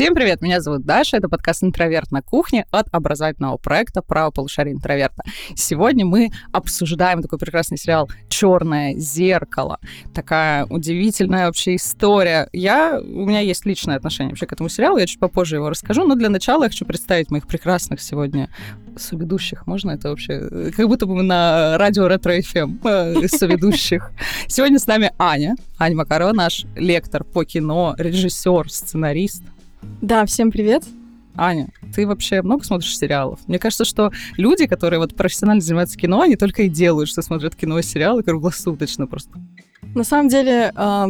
Всем привет, меня зовут Даша, это подкаст «Интроверт на кухне» от образовательного проекта «Правое полушарие интроверта». Сегодня мы обсуждаем такой прекрасный сериал «Черное зеркало». Такая удивительная вообще история. Я, у меня есть личное отношение вообще к этому сериалу, я чуть попозже его расскажу, но для начала я хочу представить моих прекрасных сегодня соведущих. Можно это вообще? Как будто бы на радио Ретро-ФМ э, соведущих. Сегодня с нами Аня. Аня Макарова, наш лектор по кино, режиссер, сценарист. Да, всем привет. Аня, ты вообще много смотришь сериалов? Мне кажется, что люди, которые вот профессионально занимаются кино, они только и делают, что смотрят кино и сериалы круглосуточно просто. На самом деле, э,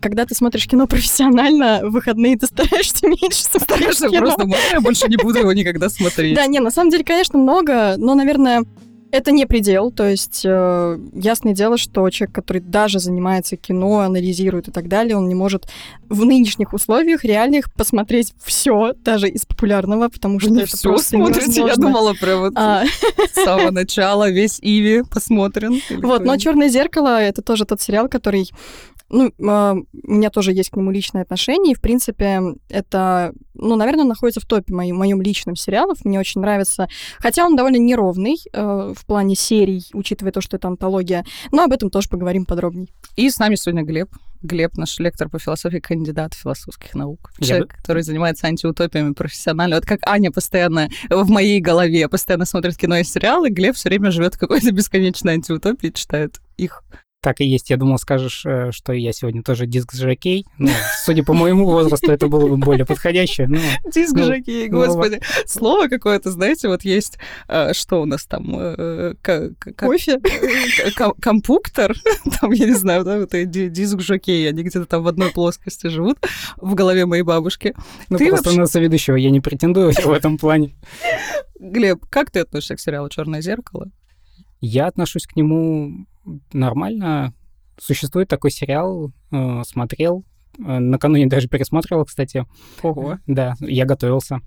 когда ты смотришь кино профессионально, в выходные ты стараешься меньше смотреть кино. Просто я больше не буду его никогда смотреть. Да, не, на самом деле, конечно, много, но, наверное, это не предел, то есть э, ясное дело, что человек, который даже занимается кино, анализирует и так далее, он не может в нынешних условиях реальных посмотреть все, даже из популярного, потому что не это все просто смотрите. невозможно. Я думала про вот а... с самого начала весь Иви посмотрен. Вот, но Черное зеркало это тоже тот сериал, который ну, э, у меня тоже есть к нему личное отношение, и, в принципе, это, ну, наверное, он находится в топе моим, моем личном сериалов. Мне очень нравится, хотя он довольно неровный э, в плане серий, учитывая то, что это антология, но об этом тоже поговорим подробнее. И с нами сегодня Глеб. Глеб, наш лектор по философии, кандидат философских наук. Человек, Я... который занимается антиутопиями профессионально. Вот как Аня постоянно в моей голове постоянно смотрит кино и сериалы, Глеб все время живет в какой-то бесконечной антиутопии, читает их. Так и есть. Я думал, скажешь, э, что я сегодня тоже диск-жокей. Ну, судя по моему возрасту, это было бы более подходяще. Ну, диск-жокей, ну, господи. Ну, Слово какое-то, знаете, вот есть, э, что у нас там? Э, Кофе? Компуктор? Там, я не знаю, да, это диск-жокей. Они где-то там в одной плоскости живут в голове моей бабушки. Ну, ты просто вообще... на соведущего я не претендую в этом плане. Глеб, как ты относишься к сериалу «Черное зеркало»? Я отношусь к нему нормально. Существует такой сериал, э, смотрел, э, накануне даже пересматривал, кстати. Ого. Да, я готовился.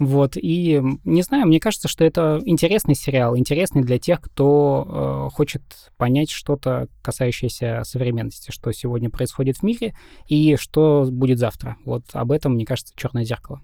Вот, и не знаю, мне кажется, что это интересный сериал, интересный для тех, кто э, хочет понять что-то, касающееся современности, что сегодня происходит в мире и что будет завтра. Вот об этом, мне кажется, черное зеркало.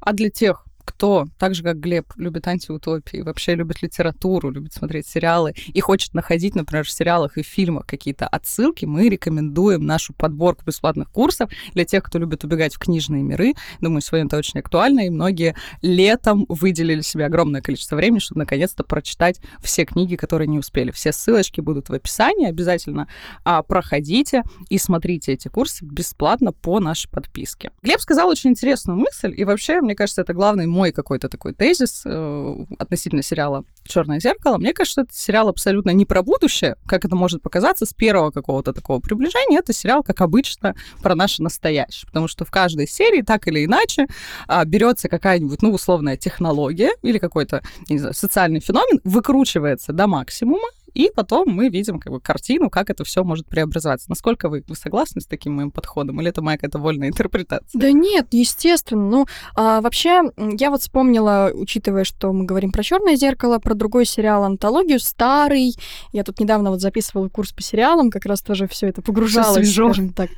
А для тех, кто, так же как Глеб, любит антиутопии, вообще любит литературу, любит смотреть сериалы и хочет находить, например, в сериалах и фильмах какие-то отсылки, мы рекомендуем нашу подборку бесплатных курсов для тех, кто любит убегать в книжные миры. Думаю, сегодня это очень актуально, и многие летом выделили себе огромное количество времени, чтобы наконец-то прочитать все книги, которые не успели. Все ссылочки будут в описании, обязательно а, проходите и смотрите эти курсы бесплатно по нашей подписке. Глеб сказал очень интересную мысль, и вообще, мне кажется, это главный мой какой-то такой тезис э, относительно сериала «Черное зеркало». Мне кажется, это сериал абсолютно не про будущее, как это может показаться с первого какого-то такого приближения. Это сериал, как обычно, про наше настоящее. Потому что в каждой серии, так или иначе, э, берется какая-нибудь, ну, условная технология или какой-то, не знаю, социальный феномен, выкручивается до максимума, и потом мы видим как бы картину, как это все может преобразоваться. Насколько вы, вы согласны с таким моим подходом? Или это моя какая-то вольная интерпретация? Да нет, естественно. Ну, а, вообще, я вот вспомнила, учитывая, что мы говорим про черное зеркало, про другой сериал антологию, старый. Я тут недавно вот записывала курс по сериалам, как раз тоже все это погружалось, все скажем так.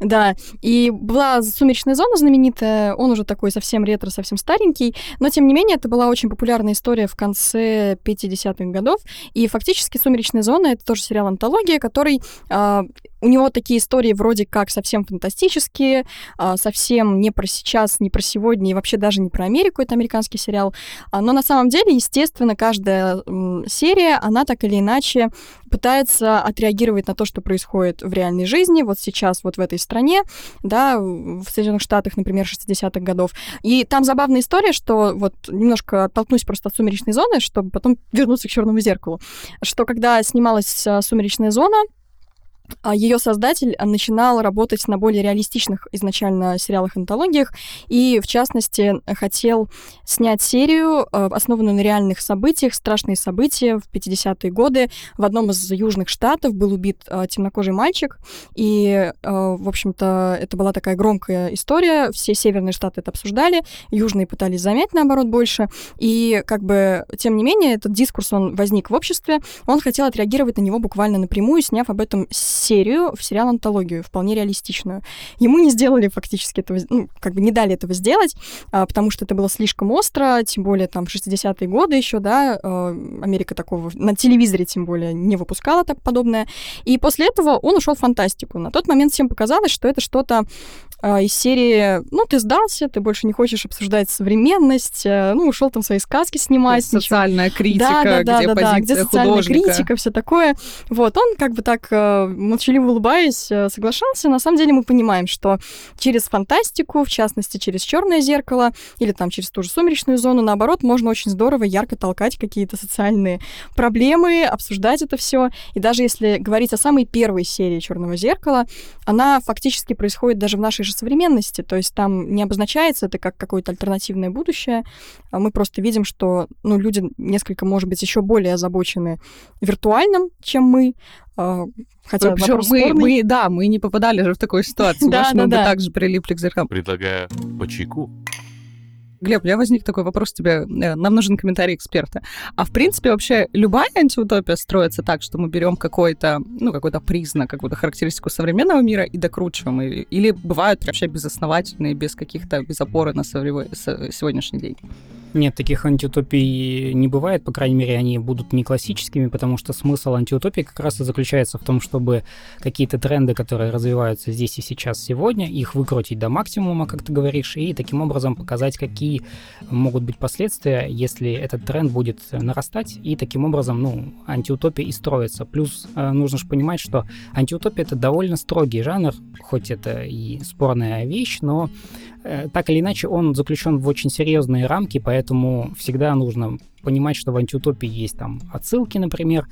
Да. И была сумеречная зона знаменитая, он уже такой совсем ретро, совсем старенький, но тем не менее это была очень популярная история в конце 50-х годов, и фактически «Сумеречная зона» — это тоже сериал «Антология», который... У него такие истории вроде как совсем фантастические, э, совсем не про сейчас, не про сегодня и вообще даже не про Америку, это американский сериал. А, но на самом деле, естественно, каждая серия, она так или иначе пытается отреагировать на то, что происходит в реальной жизни, вот сейчас вот в этой стране, да, в Соединенных Штатах, например, 60-х годов. И там забавная история, что вот немножко оттолкнусь просто от «Сумеречной зоны», чтобы потом вернуться к «Черному зеркалу», что когда снималась а, «Сумеречная зона», а ее создатель начинал работать на более реалистичных изначально сериалах-антологиях и, в частности, хотел снять серию, э, основанную на реальных событиях, страшные события в 50-е годы. В одном из южных штатов был убит э, темнокожий мальчик, и, э, в общем-то, это была такая громкая история, все северные штаты это обсуждали, южные пытались замять, наоборот, больше, и, как бы, тем не менее, этот дискурс, он возник в обществе, он хотел отреагировать на него буквально напрямую, сняв об этом серию в сериал-антологию, вполне реалистичную. Ему не сделали фактически этого, ну, как бы не дали этого сделать, а, потому что это было слишком остро, тем более там 60-е годы еще, да, а, Америка такого на телевизоре тем более не выпускала так подобное. И после этого он ушел в фантастику. На тот момент всем показалось, что это что-то из серии, ну, ты сдался, ты больше не хочешь обсуждать современность, э, ну, ушел там свои сказки снимать. Социальная ничего. критика, да, да, да, где да, позиция да, где социальная художника. критика, все такое. Вот, он как бы так э, молчаливо улыбаясь э, соглашался. На самом деле мы понимаем, что через фантастику, в частности, через черное зеркало или там через ту же сумеречную зону, наоборот, можно очень здорово, ярко толкать какие-то социальные проблемы, обсуждать это все. И даже если говорить о самой первой серии Черного зеркала, она фактически происходит даже в нашей же современности, то есть там не обозначается это как какое-то альтернативное будущее, а мы просто видим, что ну, люди несколько, может быть, еще более озабочены виртуальным, чем мы, а, Хотя Причем мы, мы, да, мы не попадали же в такую ситуацию. да, да, мы да. бы также прилипли к зеркалам. Предлагаю по чайку. Глеб, у меня возник такой вопрос тебе. Э, Нам нужен комментарий эксперта. А в принципе вообще любая антиутопия строится так, что мы берем какой-то, ну, какой-то признак, какую-то характеристику современного мира и докручиваем? Или, бывают вообще безосновательные, без каких-то, без опоры на сегодняшний день? Нет, таких антиутопий не бывает, по крайней мере, они будут не классическими, потому что смысл антиутопии как раз и заключается в том, чтобы какие-то тренды, которые развиваются здесь и сейчас сегодня, их выкрутить до максимума, как ты говоришь, и таким образом показать, какие могут быть последствия, если этот тренд будет нарастать, и таким образом, ну, антиутопия и строится. Плюс э, нужно же понимать, что антиутопия — это довольно строгий жанр, хоть это и спорная вещь, но э, так или иначе он заключен в очень серьезные рамки, поэтому всегда нужно понимать, что в антиутопии есть там отсылки, например.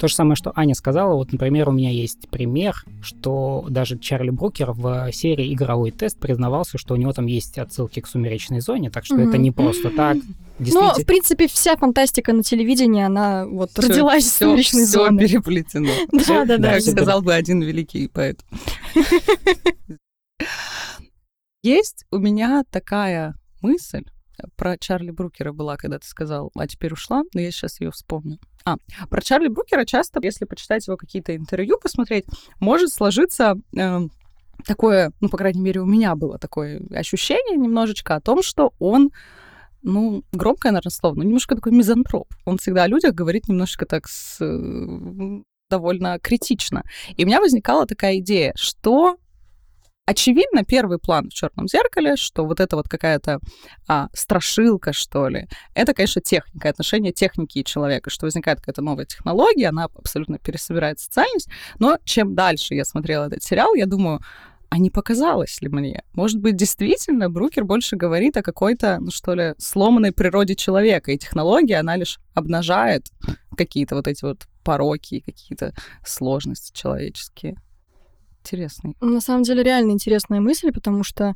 То же самое, что Аня сказала. Вот, например, у меня есть пример, что даже Чарли Брукер в серии «Игровой тест» признавался, что у него там есть отсылки к «Сумеречной зоне», так что Мгм. это не просто так. Действительно, в принципе, вся фантастика на телевидении, она вот Всё- родилась из всё- сумеречной всё зоны. переплетено. Да, да, да. Как сказал бы один великий поэт. Есть у меня такая мысль, про Чарли Брукера была, когда ты сказал, а теперь ушла, но я сейчас ее вспомню. А, про Чарли Брукера часто, если почитать его какие-то интервью, посмотреть, может сложиться э, такое, ну, по крайней мере, у меня было такое ощущение немножечко о том, что он ну, громкое, наверное, слово, но немножко такой мизантроп. Он всегда о людях говорит немножко так с, э, довольно критично. И у меня возникала такая идея, что очевидно, первый план в черном зеркале, что вот это вот какая-то а, страшилка, что ли, это, конечно, техника, отношение техники и человека, что возникает какая-то новая технология, она абсолютно пересобирает социальность. Но чем дальше я смотрела этот сериал, я думаю, а не показалось ли мне? Может быть, действительно, Брукер больше говорит о какой-то, ну что ли, сломанной природе человека, и технология, она лишь обнажает какие-то вот эти вот пороки, какие-то сложности человеческие. Интересный. На самом деле реально интересная мысль, потому что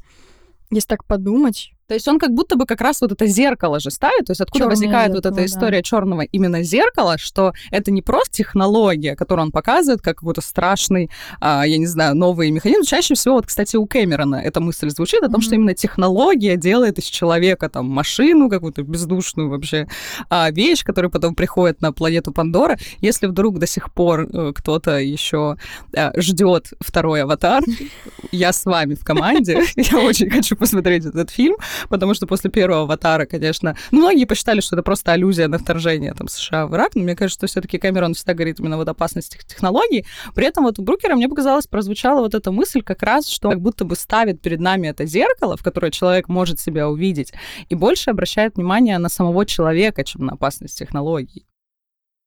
если так подумать, То есть он как будто бы как раз вот это зеркало же ставит, то есть откуда Чёрное возникает вот зеркало, эта история черного именно зеркала, что это не просто технология, которую он показывает как какой-то страшный, а, я не знаю, новый механизм. Чаще всего, вот, кстати, у Кэмерона эта мысль звучит о том, что Мгм. именно технология делает из человека там машину какую-то бездушную вообще а, вещь, которая потом приходит на планету Пандора. Если вдруг до сих пор э, кто-то еще ждет второй аватар, я с вами в команде. Я очень хочу посмотреть этот фильм, потому что после первого аватара, конечно, ну, многие посчитали, что это просто аллюзия на вторжение там, США в Ирак, но мне кажется, что все-таки Кэмерон всегда говорит именно вот опасности технологий. При этом вот у Брукера, мне показалось, прозвучала вот эта мысль как раз, что как будто бы ставит перед нами это зеркало, в которое человек может себя увидеть, и больше обращает внимание на самого человека, чем на опасность технологий.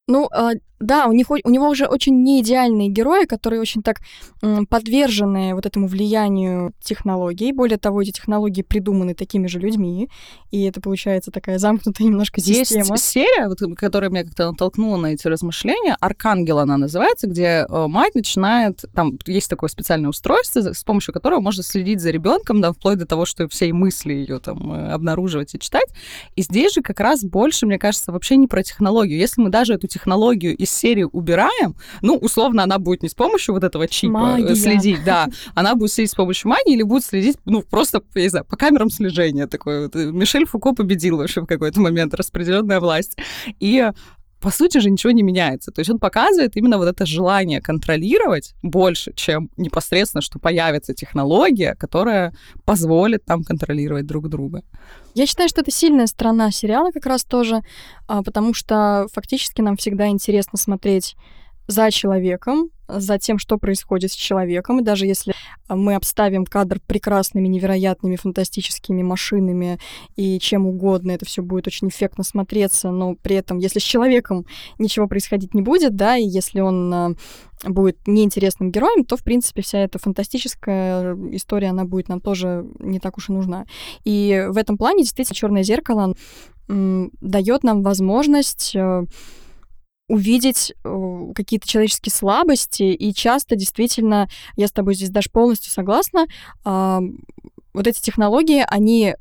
Ну, а, да, у, них, у него уже очень неидеальные герои, которые очень так м, подвержены вот этому влиянию технологий. Более того, эти технологии придуманы такими же людьми, и это получается такая замкнутая немножко система. Есть серия, вот, которая меня как-то натолкнула на эти размышления. «Аркангел» она называется, где э, мать начинает... Там есть такое специальное устройство, с помощью которого можно следить за ребенком, да, вплоть до того, что все мысли ее там э, обнаруживать и читать. И здесь же как раз больше, мне кажется, вообще не про технологию. Если мы даже эту технологию из серии убираем, ну, условно, она будет не с помощью вот этого чипа э, Магия. следить, да, она будет следить с помощью магии или будет следить, ну, просто, я не знаю, по камерам слежения такой вот. Мишель Фуко победил вообще в какой-то момент, распределенная власть. И по сути же ничего не меняется. То есть он показывает именно вот это желание контролировать больше, чем непосредственно, что появится технология, которая позволит там контролировать друг друга. Я считаю, что это сильная сторона сериала как раз тоже, а, потому что фактически нам всегда интересно смотреть за человеком, за тем, что происходит с человеком. И даже если мы обставим кадр прекрасными, невероятными, фантастическими машинами и чем угодно, это все будет очень эффектно смотреться, но при этом, если с человеком ничего происходить не будет, да, и если он а, будет неинтересным героем, то, в принципе, вся эта фантастическая история, она будет нам тоже не так уж и нужна. И в этом плане, действительно, черное зеркало дает нам возможность э, увидеть э, какие-то человеческие слабости, и часто действительно, я с тобой здесь даже полностью согласна, вот эти технологии, они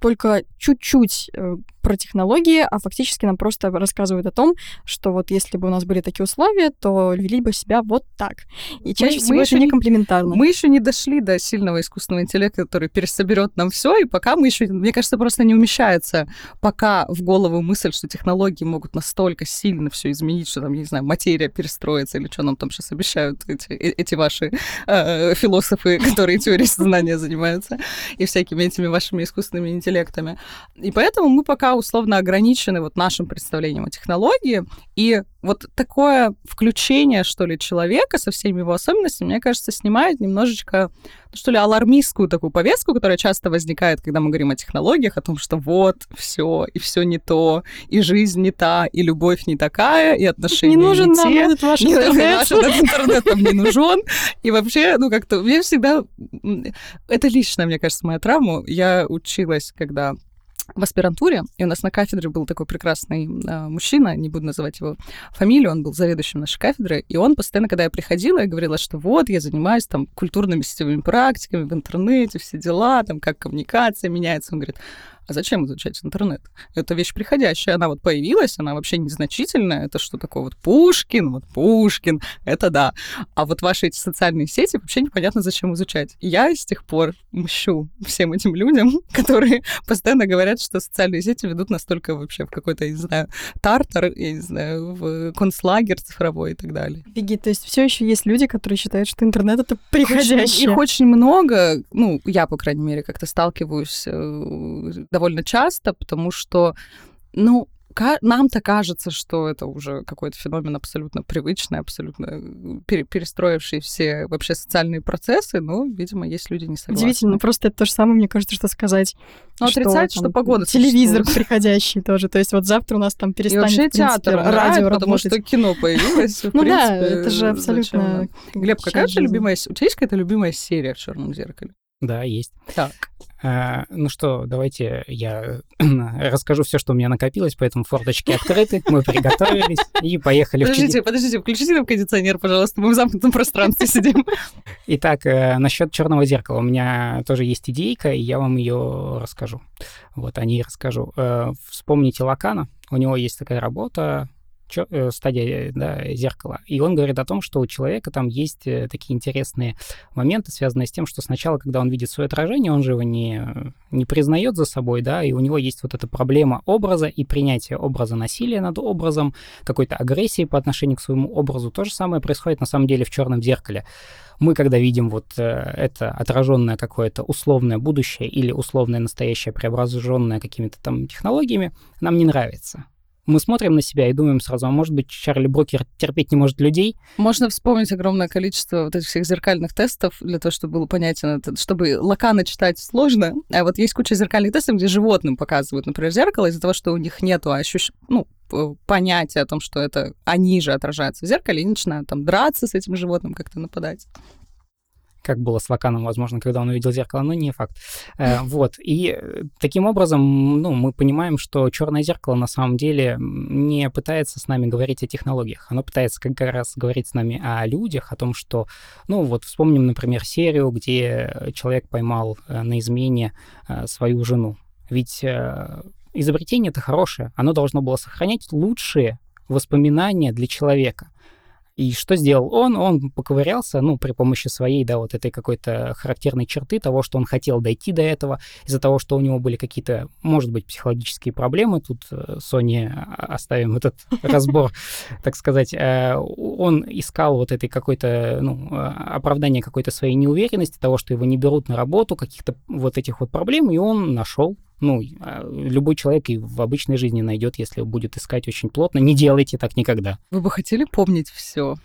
только чуть-чуть э, про технологии, а фактически нам просто рассказывают о том, что вот если бы у нас были такие условия, то вели бы себя вот так. И чаще мы, всего мы это не комплементарно. Мы еще не дошли до сильного искусственного интеллекта, который пересоберет нам все, и пока мы еще, мне кажется, просто не умещается пока в голову мысль, что технологии могут настолько сильно все изменить, что там, я не знаю, материя перестроится, или что нам там сейчас обещают эти, э, эти ваши э, философы, которые теорией сознания занимаются, и всякими этими вашими искусственными интеллектами. И поэтому мы пока условно ограничены вот нашим представлением о технологии, и вот такое включение, что ли, человека со всеми его особенностями, мне кажется, снимает немножечко, что ли, алармистскую такую повестку, которая часто возникает, когда мы говорим о технологиях, о том, что вот, все, и все не то, и жизнь не та, и любовь не такая, и отношения не нужен не нам те. этот ваш интернет. Нам не нужен. И вообще, ну, как-то, мне всегда... Это лично, мне кажется, моя травма. Я училась, когда в аспирантуре, и у нас на кафедре был такой прекрасный э, мужчина, не буду называть его фамилию, он был заведующим нашей кафедры, и он постоянно, когда я приходила, я говорила, что вот, я занимаюсь там культурными сетевыми практиками в интернете, все дела, там, как коммуникация меняется. Он говорит, а зачем изучать интернет? Это вещь приходящая, она вот появилась, она вообще незначительная, это что такое вот Пушкин, вот Пушкин, это да. А вот ваши эти социальные сети вообще непонятно, зачем изучать. Я с тех пор мщу всем этим людям, которые постоянно говорят, что социальные сети ведут настолько вообще в какой-то, я не знаю, тартар, я не знаю, в концлагерь цифровой и так далее. Офигеть, то есть все еще есть люди, которые считают, что интернет это приходящее. Их очень много, ну, я, по крайней мере, как-то сталкиваюсь э, довольно часто, потому что, ну, нам-то кажется, что это уже какой-то феномен абсолютно привычный, абсолютно э, пере перестроивший все вообще социальные процессы, но, видимо, есть люди не согласны. Удивительно, просто это то же самое, мне кажется, что сказать. Ну, отрицать, что, там, погода Телевизор приходящий тоже, то есть вот завтра у нас там перестанет, И вообще театр радио потому работать. что кино появилось, Ну да, это же абсолютно... Глеб, какая у тебя любимая... У тебя есть какая-то любимая серия в «Черном зеркале»? Да, есть. Так. А, ну что, давайте я расскажу все, что у меня накопилось, поэтому форточки открыты, мы приготовились и поехали. Подождите, подождите, включите нам кондиционер, пожалуйста, мы в замкнутом пространстве сидим. Итак, э, насчет черного зеркала у меня тоже есть идейка, и я вам ее расскажу. Вот о ней расскажу. Э, вспомните Лакана, у него есть такая работа стадия да, зеркала. И он говорит о том, что у человека там есть э, такие интересные моменты, связанные с тем, что сначала, когда он видит свое отражение, он же его не, не признает за собой, да, и у него есть вот эта проблема образа и принятия образа насилия над образом, какой-то агрессии по отношению к своему образу. То же самое происходит на самом деле в черном зеркале. Мы, когда видим вот э, это отраженное какое-то условное будущее или условное настоящее, преображенное какими-то там технологиями, нам не нравится мы смотрим на себя и думаем сразу, а может быть, Чарли Брокер терпеть не может людей? Можно вспомнить огромное количество вот этих всех зеркальных тестов для того, чтобы было понятен, чтобы лаканы читать сложно. А вот есть куча зеркальных тестов, где животным показывают, например, зеркало из-за того, что у них нету ощущ... ну, понятия о том, что это они же отражаются в зеркале, и начинают там драться с этим животным, как-то нападать как было с Лаканом, возможно, когда он увидел зеркало, но не факт. Э, вот. И э, таким образом, ну, мы понимаем, что черное зеркало на самом деле не пытается с нами говорить о технологиях. Оно пытается как раз говорить с нами о людях, о том, что, ну, вот вспомним, например, серию, где человек поймал э, на измене свою жену. Ведь изобретение это хорошее, оно должно было сохранять лучшие воспоминания для человека. И что сделал он? Он поковырялся, ну, при помощи своей, да, вот этой какой-то характерной черты того, что он хотел дойти до этого, из-за того, что у него были какие-то, может быть, психологические проблемы. Тут э, Соне оставим этот разбор, так сказать. Э, он искал вот этой какой-то, ну, э, оправдание какой-то своей неуверенности, того, что его не берут на работу, каких-то вот этих вот проблем, и он нашел ну, а, любой человек и в обычной жизни найдет, если будет искать очень плотно. Не делайте так никогда. Вы бы хотели помнить все?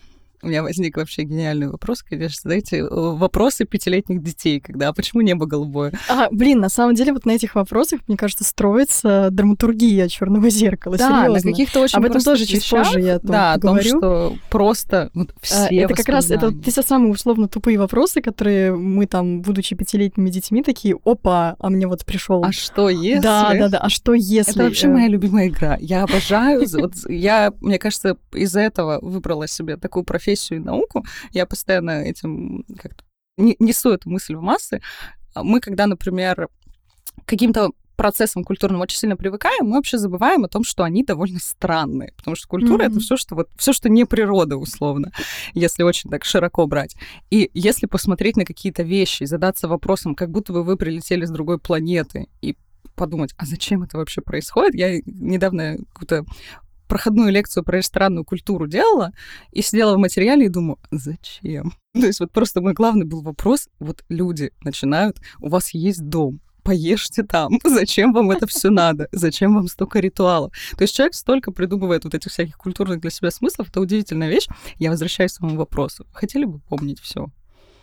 У меня возник вообще гениальный вопрос, конечно. Знаете, э, вопросы пятилетних детей, когда «А почему небо голубое? А, блин, на самом деле вот на этих вопросах, мне кажется, строится драматургия черного зеркала. Да, серьезно. на каких-то очень Об этом тоже чуть вещах, позже я Да, о том, что просто вот все А, Это как раз это вот те самые условно тупые вопросы, которые мы там, будучи пятилетними детьми, такие, опа, а мне вот пришел. А что если? Да, да, да. А что если? Это вообще моя любимая игра. Я обожаю. Вот я, мне кажется, из-за этого выбрала себе такую профессию и науку. Я постоянно этим как-то не- несу эту мысль в массы. А Мы, когда, например, каким-то процессам культурным очень сильно привыкаем, мы вообще забываем о том, что они довольно странные, потому что культура Мгм. это все, что вот все, что не природа условно, если очень так широко брать. И если посмотреть на какие-то вещи задаться вопросом, как будто бы вы прилетели с другой планеты и подумать, а зачем это вообще происходит? Я недавно какую-то проходную лекцию про ресторанную культуру делала и сидела в материале и думаю, зачем? То есть вот просто мой главный был вопрос, вот люди начинают, у вас есть дом, поешьте там. Зачем вам это все надо? Зачем вам столько ритуалов? То есть человек столько придумывает вот этих всяких культурных для себя смыслов. Это удивительная вещь. Я возвращаюсь к своему вопросу. Хотели бы помнить все?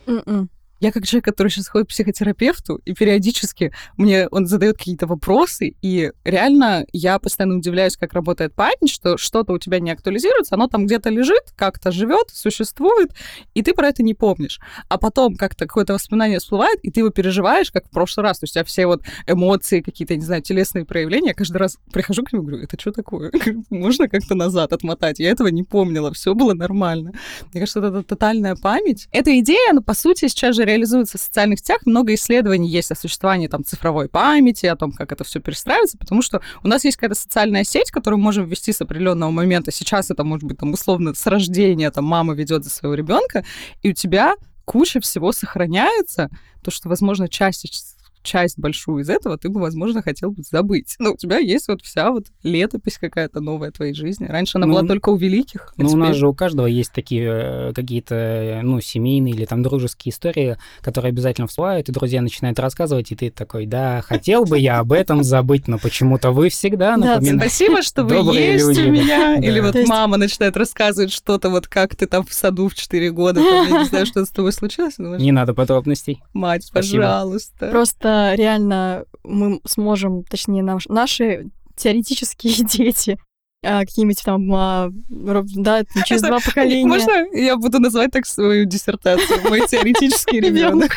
м-м. Я как человек, который сейчас ходит к психотерапевту, и периодически мне он задает какие-то вопросы, и реально я постоянно удивляюсь, как работает память, что что-то у тебя не актуализируется, оно там где-то лежит, как-то живет, существует, и ты про это не помнишь. А потом как-то какое-то воспоминание всплывает, и ты его переживаешь, как в прошлый раз. То есть у тебя все вот эмоции, какие-то, не знаю, телесные проявления, я каждый раз прихожу к нему и говорю, это что такое? Можно как-то назад отмотать? Я этого не помнила, все было нормально. Мне кажется, эта тотальная память. Эта идея, ну, по сути, сейчас же реализуется в социальных сетях. Много исследований есть о существовании там цифровой памяти, о том, как это все перестраивается, потому что у нас есть какая-то социальная сеть, которую мы можем ввести с определенного момента. Сейчас это может быть там условно с рождения, там мама ведет за своего ребенка, и у тебя куча всего сохраняется, то, что, возможно, часть часть большую из этого ты бы, возможно, хотел бы забыть. Но у тебя есть вот вся вот летопись какая-то новая твоей жизни. Раньше она Ну, была только у великих. а Ну, у нас теперь- же у каждого есть такие э, какие-то, э, ну, семейные или там дружеские истории, которые обязательно всплывают, и друзья начинают рассказывать, и ты такой, да, хотел бы я об этом забыть, но почему-то вы всегда Да, напоминаете. Спасибо, что вы есть люди. у меня. Да. Или вот мама начинает рассказывать что-то, вот как ты там в саду в 4 года, не знаю, что с тобой случилось. Не надо подробностей. Мать, пожалуйста. Просто реально мы сможем, точнее, наш- наши теоретические дети, а, какие-нибудь там, а, да, через Это- два поколения. Можно я буду называть так свою диссертацию? Мой теоретический ребенок.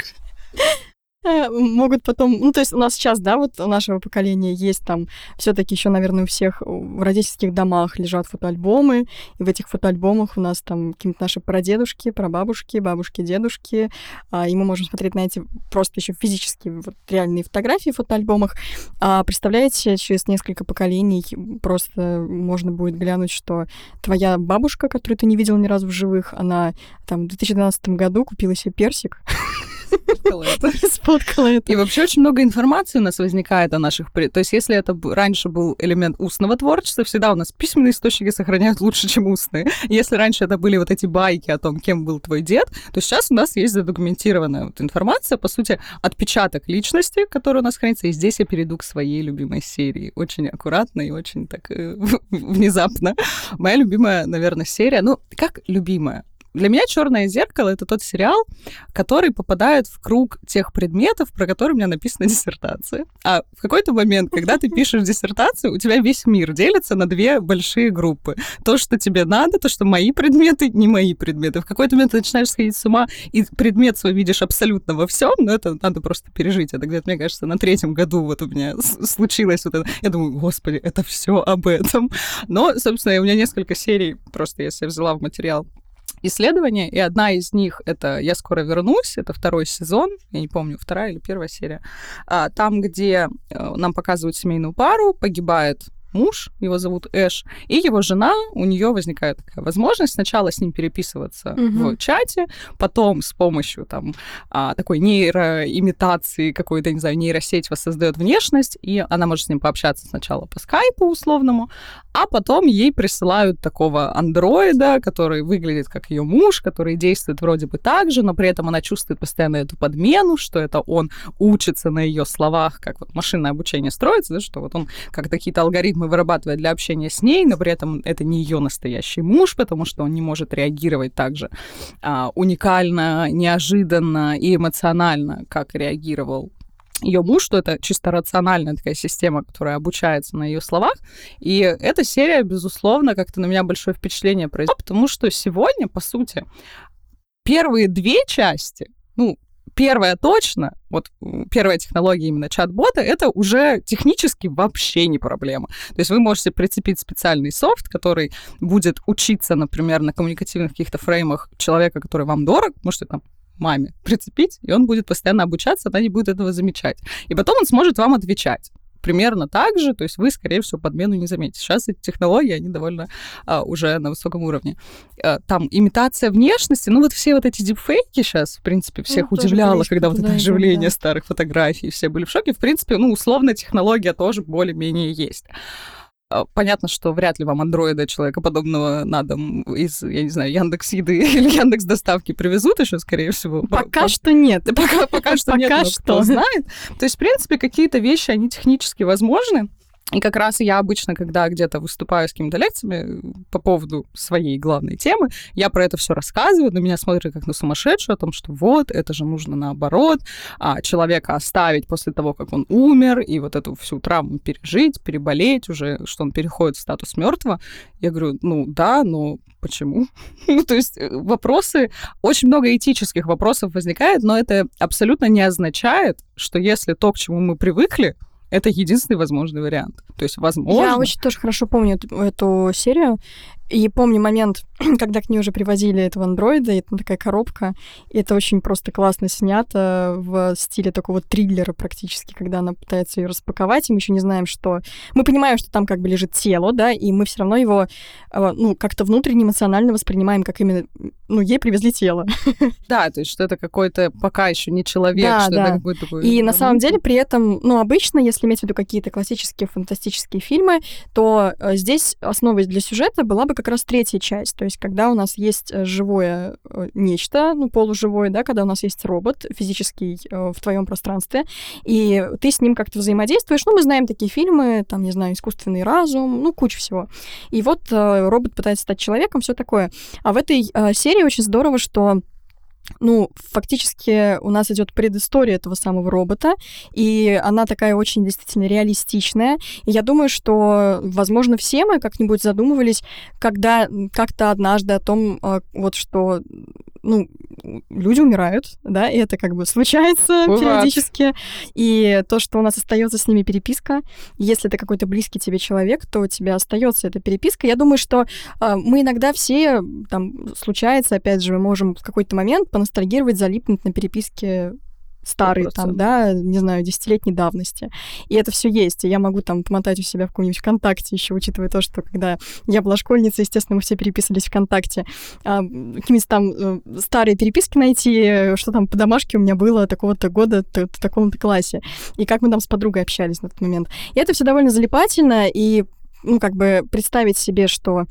Э, могут потом, ну, то есть у нас сейчас, да, вот у нашего поколения есть там все-таки еще, наверное, у всех в родительских домах лежат фотоальбомы, и в этих фотоальбомах у нас там какие-то наши прадедушки, прабабушки, бабушки, дедушки, а, и мы можем смотреть на эти просто еще физически вот реальные фотографии в фотоальбомах. А представляете, через несколько поколений просто можно будет глянуть, что твоя бабушка, которую ты не видел ни разу в живых, она там в 2012 году купила себе персик сфоткала это. И вообще очень много информации у нас возникает о наших... То есть если это раньше был элемент устного творчества, всегда у нас письменные источники сохраняют лучше, чем устные. Если раньше это были вот эти байки о том, кем был твой дед, то сейчас у нас есть задокументированная вот информация, по сути, отпечаток личности, который у нас хранится. И здесь я перейду к своей любимой серии. Очень аккуратно и очень так э, внезапно. Моя любимая, наверное, серия, ну, как любимая? Для меня Черное зеркало это тот сериал, который попадает в круг тех предметов, про которые у меня написана диссертация. А в какой-то момент, когда ты пишешь диссертацию, у тебя весь мир делится на две большие группы. То, что тебе надо, то, что мои предметы, не мои предметы. В какой-то момент ты начинаешь сходить с ума, и предмет свой видишь абсолютно во всем, но это надо просто пережить. Это где-то, мне кажется, на третьем году вот у меня случилось вот это. Я думаю, господи, это все об этом. Но, собственно, у меня несколько серий, просто я себе взяла в материал исследования, и одна из них это «Я скоро вернусь», это второй сезон, я не помню, вторая или первая серия, а, там, где э, нам показывают семейную пару, погибает муж, его зовут Эш, и его жена, у нее возникает такая возможность сначала с ним переписываться Мгм. в чате, потом с помощью там а, такой нейроимитации какой-то, не знаю, нейросеть воссоздает внешность, и она может с ним пообщаться сначала по скайпу условному, а потом ей присылают такого андроида, который выглядит как ее муж, который действует вроде бы так же, но при этом она чувствует постоянно эту подмену, что это он учится на ее словах, как вот машинное обучение строится, да, что вот он как какие-то алгоритмы вырабатывает для общения с ней, но при этом это не ее настоящий муж, потому что он не может реагировать так же а, уникально, неожиданно и эмоционально, как реагировал ее муж, что это чисто рациональная такая система, которая обучается на ее словах. И эта серия, безусловно, как-то на меня большое впечатление произвела, потому что сегодня, по сути, первые две части, ну, первая точно, вот первая технология именно чат-бота, это уже технически вообще не проблема. То есть вы можете прицепить специальный софт, который будет учиться, например, на коммуникативных каких-то фреймах человека, который вам дорог, можете там маме прицепить, и он будет постоянно обучаться, она не будет этого замечать. И потом он сможет вам отвечать примерно так же, то есть вы, скорее всего, подмену не заметите. Сейчас эти технологии, они довольно а, уже на высоком уровне. А, там имитация внешности, ну вот все вот эти дипфейки сейчас, в принципе, всех тоже удивляло, когда вот это оживление да. старых фотографий, все были в шоке. В принципе, ну, условно, технология тоже более-менее есть. А, Понятно, что вряд ли вам андроида человека подобного на дом из, я не знаю, Яндекс Еды или Яндекс Доставки привезут еще, скорее всего. По- Пока по- что нет. пока, пока что нет, Пока но что. кто знает. То есть, в принципе, какие-то вещи, они технически возможны. И как раз я обычно, когда где-то выступаю с какими-то лекциями по поводу своей главной темы, я про это все рассказываю, на меня смотрят как на сумасшедшую, о том, что вот, это же нужно наоборот, а, человека оставить после того, как он умер, и вот эту всю травму пережить, переболеть уже, что он переходит в статус мертвого. Я говорю, ну да, но почему? Ну, то есть э, вопросы, очень много этических вопросов возникает, но это абсолютно не означает, что если то, к чему мы привыкли, это единственный возможный вариант. То есть, возможно... Я очень тоже хорошо помню эту, эту серию. И помню момент, когда к ней уже привозили этого андроида, и там такая коробка, и это очень просто классно снято в стиле такого триллера практически, когда она пытается ее распаковать, и мы еще не знаем, что... Мы понимаем, что там как бы лежит тело, да, и мы все равно его, э, ну, как-то внутренне эмоционально воспринимаем, как именно, ну, ей привезли тело. Да, то есть, что это какой-то пока еще не человек, Да, что да. это какой-то такой... И на самом деле при этом, ну, обычно, если иметь в виду какие-то классические фантастические фильмы, то э, здесь основой для сюжета была бы как раз третья часть. То есть когда у нас есть э, живое э, нечто, ну, полуживое, да, когда у нас есть робот физический э, в твоем пространстве, и ты с ним как-то взаимодействуешь. Ну, мы знаем такие фильмы, там, не знаю, искусственный разум, ну, куча всего. И вот робот пытается стать человеком, все такое. А в этой серии очень здорово, что ну, фактически у нас идет предыстория этого самого робота, и она такая очень действительно реалистичная. И я думаю, что, возможно, все мы как-нибудь задумывались, когда как-то однажды о том, э, вот что, ну, люди умирают, да, и это как бы случается Бывает. периодически. И то, что у нас остается с ними переписка, если это какой-то близкий тебе человек, то у тебя остается эта переписка. Я думаю, что а, мы иногда все, там, случается, опять же, мы можем в какой-то момент поностальгировать, залипнуть на переписке старые, там, 100%. да, не знаю, десятилетней давности. И это все есть. И я могу там помотать у себя в каком-нибудь ВКонтакте еще, учитывая то, что когда я была школьницей, естественно, мы все переписывались ВКонтакте. А, какие-нибудь там э, старые переписки найти, э, что там по домашке у меня было такого-то года, в таком-то классе. И как мы там с подругой общались на тот момент. И это все довольно залипательно, и ну, как бы представить себе, что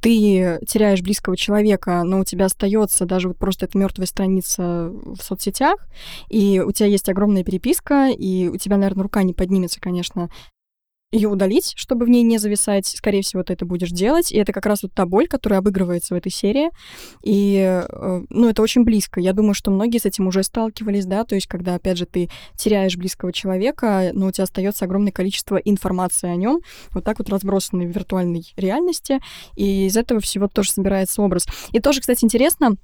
ты теряешь близкого человека, но у тебя остается даже вот просто эта мертвая страница в соцсетях, и у тебя есть огромная переписка, и у тебя, наверное, рука не поднимется, конечно, ее удалить, чтобы в ней не зависать. Скорее всего, ты это будешь делать. И это как раз вот та боль, которая обыгрывается в этой серии. И, э, ну, это очень близко. Я думаю, что многие с этим уже сталкивались, да, то есть, когда, опять же, ты теряешь близкого человека, но у тебя остается огромное количество информации о нем, вот так вот разбросанной в виртуальной реальности, и из этого всего тоже собирается образ. И тоже, кстати, интересно,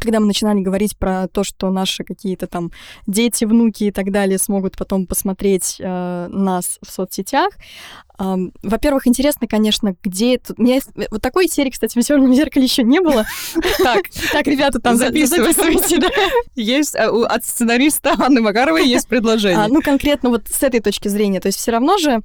когда мы начинали говорить про то, что наши какие-то там дети, внуки и так далее смогут потом посмотреть э, нас в соцсетях. Эм, во-первых, интересно, конечно, где это... У меня есть- вот такой серии, кстати, в «Черном зеркале» еще не было. Так, Так, ребята, там за- Записывай. записывайте, есть у- от сценариста Анны Макаровой есть предложение. А, ну, конкретно вот с этой точки зрения. То есть все равно же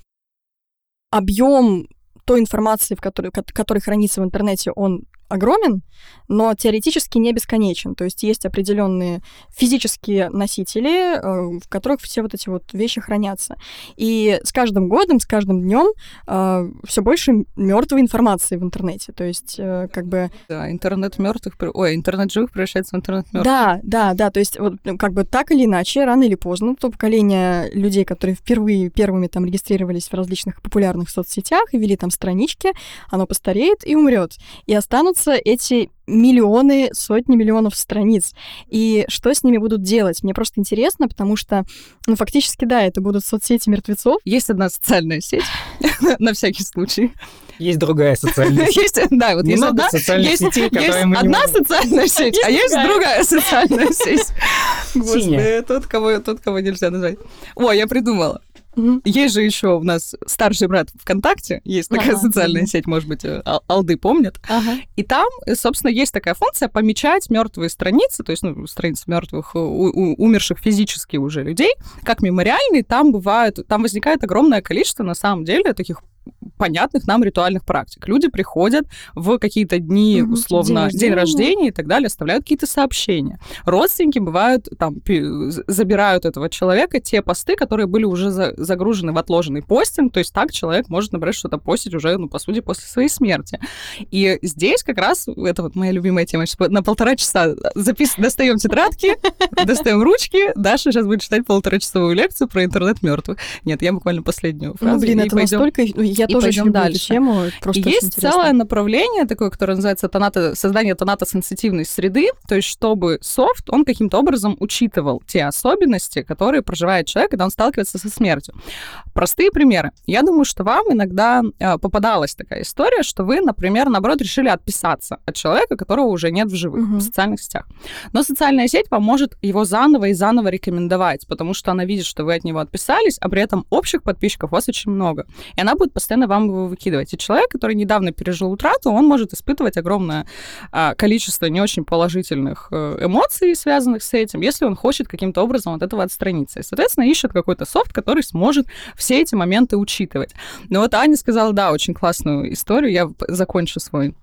объем той информации, в которой, которая хранится в интернете, он огромен, но теоретически не бесконечен. То есть есть определенные физические носители, э, в которых все вот эти вот вещи хранятся. И с каждым годом, с каждым днем э, все больше мертвой информации в интернете. То есть э, как бы... Да, интернет мертвых, ой, интернет живых превращается в интернет мертвых. Да, да, да. То есть вот ну, как бы так или иначе, рано или поздно, то поколение людей, которые впервые первыми там регистрировались в различных популярных соцсетях и вели там странички, оно постареет и умрет. И останутся появятся эти миллионы, сотни миллионов страниц. И что с ними будут делать? Мне просто интересно, потому что, ну, фактически, да, это будут соцсети мертвецов. Есть одна социальная сеть, на всякий случай. Есть другая социальная сеть. Есть, да, вот есть одна, есть, сетей, есть одна социальная сеть, а есть другая социальная сеть. Господи, тот, кого, тот, кого нельзя назвать. О, я придумала. Mm-hmm. Есть же еще у нас старший брат ВКонтакте, есть такая ага, социальная сеть, может быть, э, алды помнят. Ага. И там, э, собственно, есть такая функция помечать мертвые страницы, то есть ну, страницы мертвых, э, у, у, умерших физически уже людей, как мемориальные. Там бывают, там возникает огромное количество, на самом деле, таких понятных нам ритуальных практик. Люди приходят в какие-то дни, условно, день рождения. день рождения и так далее, оставляют какие-то сообщения. Родственники бывают, там, забирают этого человека те посты, которые были уже за, загружены в отложенный постинг, то есть так человек может, например, что-то постить уже, ну, по сути, после своей смерти. И здесь как раз, это вот моя любимая тема, на полтора часа запис... достаем тетрадки, достаем ручки, Даша сейчас будет читать полуторачасовую лекцию про интернет мертвых. Нет, я буквально последнюю фразу. Ну, блин, это настолько... Я тоже пойдем дальше. Тему, просто и есть интересно. целое направление такое, которое называется тоната, создание тонато-сенситивной среды, то есть чтобы софт, он каким-то образом учитывал те особенности, которые проживает человек, когда он сталкивается со смертью. Простые примеры. Я думаю, что вам иногда э, попадалась такая история, что вы, например, наоборот, решили отписаться от человека, которого уже нет в живых, угу. в социальных сетях. Но социальная сеть поможет его заново и заново рекомендовать, потому что она видит, что вы от него отписались, а при этом общих подписчиков у вас очень много. И она будет постоянно вам его выкидывать. И человек, который недавно пережил утрату, он может испытывать огромное а, количество не очень положительных э, эмоций, связанных с этим, если он хочет каким-то образом от этого отстраниться. И, соответственно, ищет какой-то софт, который сможет все эти моменты учитывать. Но вот Аня сказала, да, очень классную историю. Я закончу свой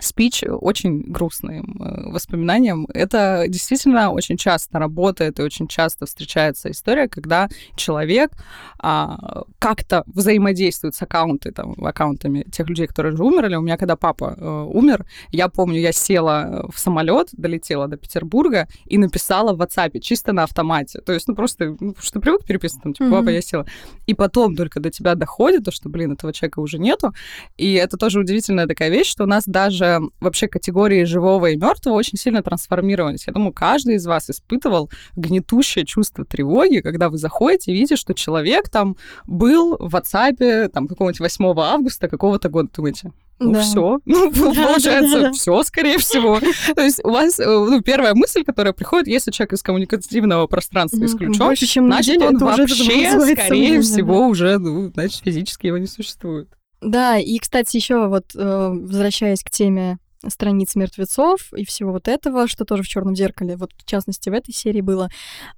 спич очень грустным э, воспоминанием. Это действительно очень часто работает и очень часто встречается история, когда человек а, как-то взаимодействует с аккаунты, там, аккаунтами тех людей, которые уже умерли. У меня, когда папа э, умер, я помню, я села в самолет, долетела до Петербурга и написала в WhatsApp чисто на автомате. То есть, ну, просто, ну, что привык переписывать, там, типа, папа, я села. И потом только до тебя доходит, то, что, блин, этого человека уже нету. И это тоже удивительная такая вещь, что у нас даже вообще категории живого и мертвого очень сильно трансформировались. Я думаю, каждый из вас испытывал гнетущее чувство тревоги, когда вы заходите и видите, что человек там был в WhatsApp там какого-нибудь 8 августа какого-то года. Думаете, ну да. все, ну получается все, скорее всего. То есть у вас э, ну, первая мысль, которая приходит, если человек из коммуникативного пространства исключен, Больше, чем значит он вообще, скорее всего, уже, ну, значит, физически его не существует. Да, и, кстати, еще вот э, возвращаясь к теме страниц мертвецов и всего вот этого, что тоже в черном зеркале, вот в частности в этой серии было,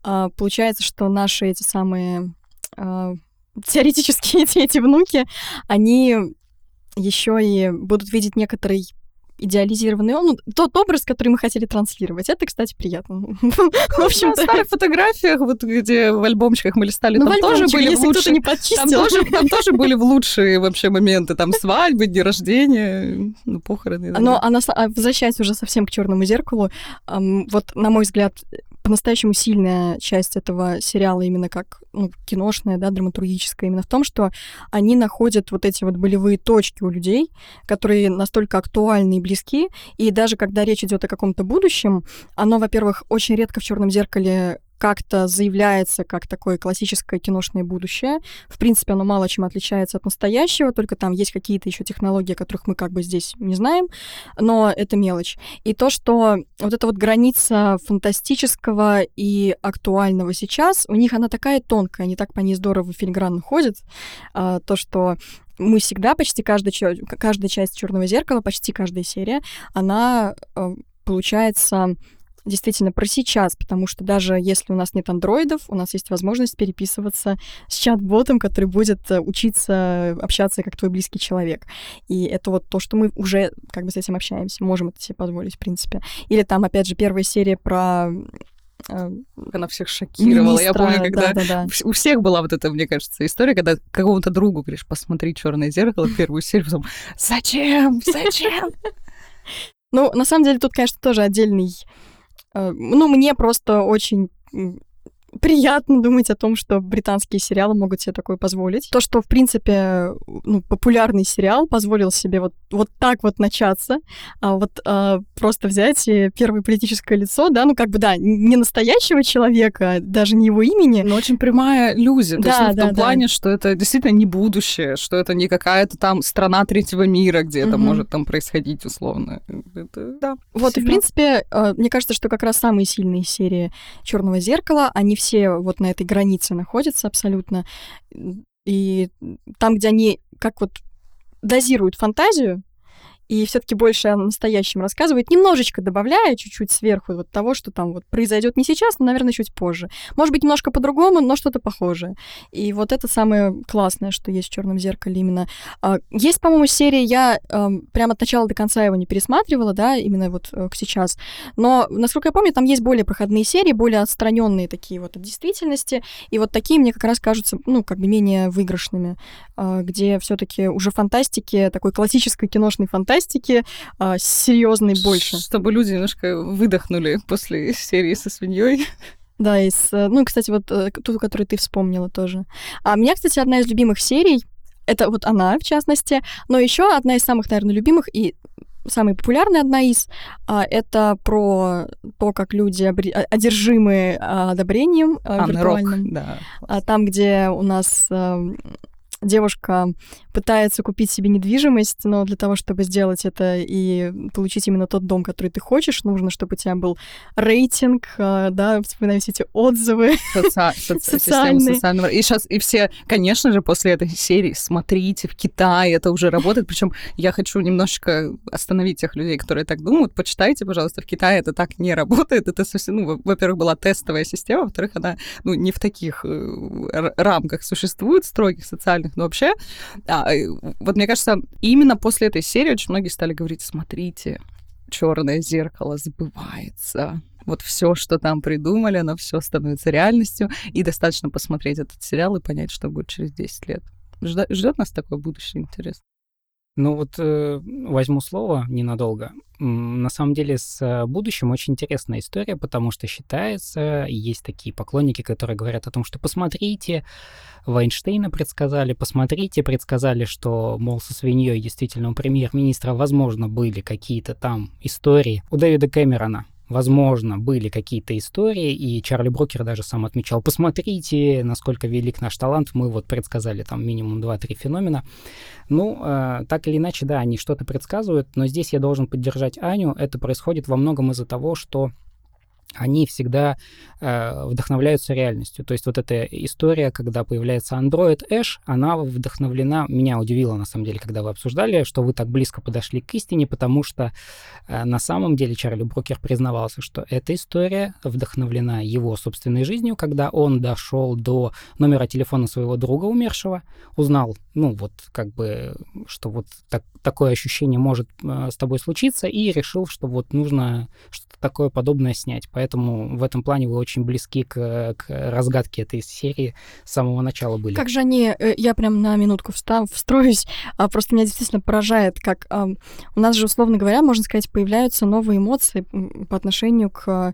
а, получается, что наши эти самые а, теоретические эти внуки, они еще и будут видеть некоторый идеализированный он, ну, тот образ, который мы хотели транслировать. Это, кстати, приятно. В общем, на старых фотографиях, вот где в альбомчиках мы листали, ну, там тоже были лучшие... Там тоже, были в лучшие вообще моменты, там свадьбы, дни рождения, ну, похороны. Но а возвращаясь уже совсем к черному зеркалу, вот, на мой взгляд, по-настоящему сильная часть этого сериала именно как ну, киношная, да, драматургическая, именно в том, что они находят вот эти вот болевые точки у людей, которые настолько актуальны и близки, и даже когда речь идет о каком-то будущем, оно, во-первых, очень редко в черном зеркале как-то заявляется как такое классическое киношное будущее. В принципе, оно мало чем отличается от настоящего, только там есть какие-то еще технологии, которых мы как бы здесь не знаем, но это мелочь. И то, что вот эта вот граница фантастического и актуального сейчас, у них она такая тонкая, они так по ней здорово филигранно ходят, а, то, что мы всегда, почти каждая, каждая часть черного зеркала, почти каждая серия, она а, получается действительно про сейчас, потому что даже если у нас нет андроидов, у нас есть возможность переписываться с чат-ботом, который будет э, учиться общаться как твой близкий человек. И это вот то, что мы уже как бы с этим общаемся, можем это себе позволить, в принципе. Или там, опять же, первая серия про э, она всех шокировала. Министра, Я помню, когда да, да, да. у всех была вот эта, мне кажется, история, когда какому-то другу говоришь, посмотри черное зеркало, первую серию, потом зачем? Зачем? Ну, на самом деле, тут, конечно, тоже отдельный... э, Ну, мне просто очень приятно думать о том, что британские сериалы могут себе такое позволить. То, что, в принципе, ну, популярный сериал позволил себе вот, вот так вот начаться, а вот а, просто взять и первое политическое лицо, да, ну, как бы, да, не настоящего человека, даже не его имени, Но очень прямая иллюзия. То Да, есть, ну, в да, том да. плане, что это действительно не будущее, что это не какая-то там страна третьего мира, где это Мгм. может там происходить условно. Это, да. Вот, и, в принципе, э, мне кажется, что как раз самые сильные серии Черного зеркала, они все вот на этой границе находятся абсолютно. И там, где они как вот дозируют фантазию, и все-таки больше о настоящем рассказывает, немножечко добавляя чуть-чуть сверху вот того, что там вот произойдет не сейчас, но, наверное, чуть позже. Может быть, немножко по-другому, но что-то похожее. И вот это самое классное, что есть в Черном зеркале именно. А, Есть, по-моему, серия, я эм, прямо от начала до конца его не пересматривала, да, именно вот э, к сейчас. Но, насколько я помню, там есть более проходные серии, более отстраненные такие вот от действительности. И вот такие мне как раз кажутся, ну, как бы менее выигрышными, а, где все-таки уже фантастики, такой классической киношной фантастики, а, серьезной больше. Чтобы люди немножко выдохнули после серии со свиньей. Да, и с, э, ну, кстати, вот э, ту, которую ты вспомнила тоже. А у меня, кстати, одна из любимых серий, это вот она, в частности, но еще одна из самых, наверное, любимых и самая популярная одна из, а, это про то, как люди обре- а- одержимы а, одобрением а, Анны Рок, виртуальным. да. А там, где у нас эм, девушка пытается купить себе недвижимость, но для того, чтобы сделать это и получить именно тот дом, который ты хочешь, нужно, чтобы у тебя был рейтинг, э, да, вспоминаю все эти отзывы. Соци- Социальные. социального- И сейчас, и все, конечно же, после этой серии смотрите, в Китае это уже работает. Причем я хочу немножечко остановить тех людей, которые так думают. Почитайте, пожалуйста, в Китае это так не работает. Это совсем, ну, во- во-первых, была тестовая система, во-вторых, она ну, не в таких э, рамках существует, строгих, социальных, но вообще. Э, вот мне кажется, именно после этой серии очень многие стали говорить, смотрите, черное зеркало сбывается. Вот все, что там придумали, оно все становится реальностью. И достаточно посмотреть этот сериал и понять, что будет через 10 лет. Ждет нас такое будущее, интересно. Ну вот э, возьму слово ненадолго. На самом деле с э, будущим очень интересная история, потому что считается, есть такие поклонники, которые говорят о том, что посмотрите, Вайнштейна предсказали, посмотрите, предсказали, что, мол, со свиньей действительно у премьер-министра, возможно, были какие-то там истории. У Дэвида Кэмерона Возможно, были какие-то истории, и Чарли Брокер даже сам отмечал, посмотрите, насколько велик наш талант, мы вот предсказали там минимум 2-3 феномена. Ну, э, так или иначе, да, они что-то предсказывают, но здесь я должен поддержать Аню. Это происходит во многом из-за того, что они всегда э, вдохновляются реальностью. То есть вот эта история, когда появляется Android Ash, она вдохновлена, меня удивило на самом деле, когда вы обсуждали, что вы так близко подошли к истине, потому что э, на самом деле Чарли Брокер признавался, что эта история вдохновлена его собственной жизнью, когда он дошел до номера телефона своего друга умершего, узнал, ну вот как бы, что вот так, такое ощущение может э, с тобой случиться, и решил, что вот нужно что-то такое подобное снять. Поэтому в этом плане вы очень близки к, к разгадке этой серии с самого начала были. Как же они, э, я прям на минутку встав, встроюсь, а, просто меня действительно поражает, как у нас же, условно говоря, можно сказать, появляются новые эмоции по отношению к...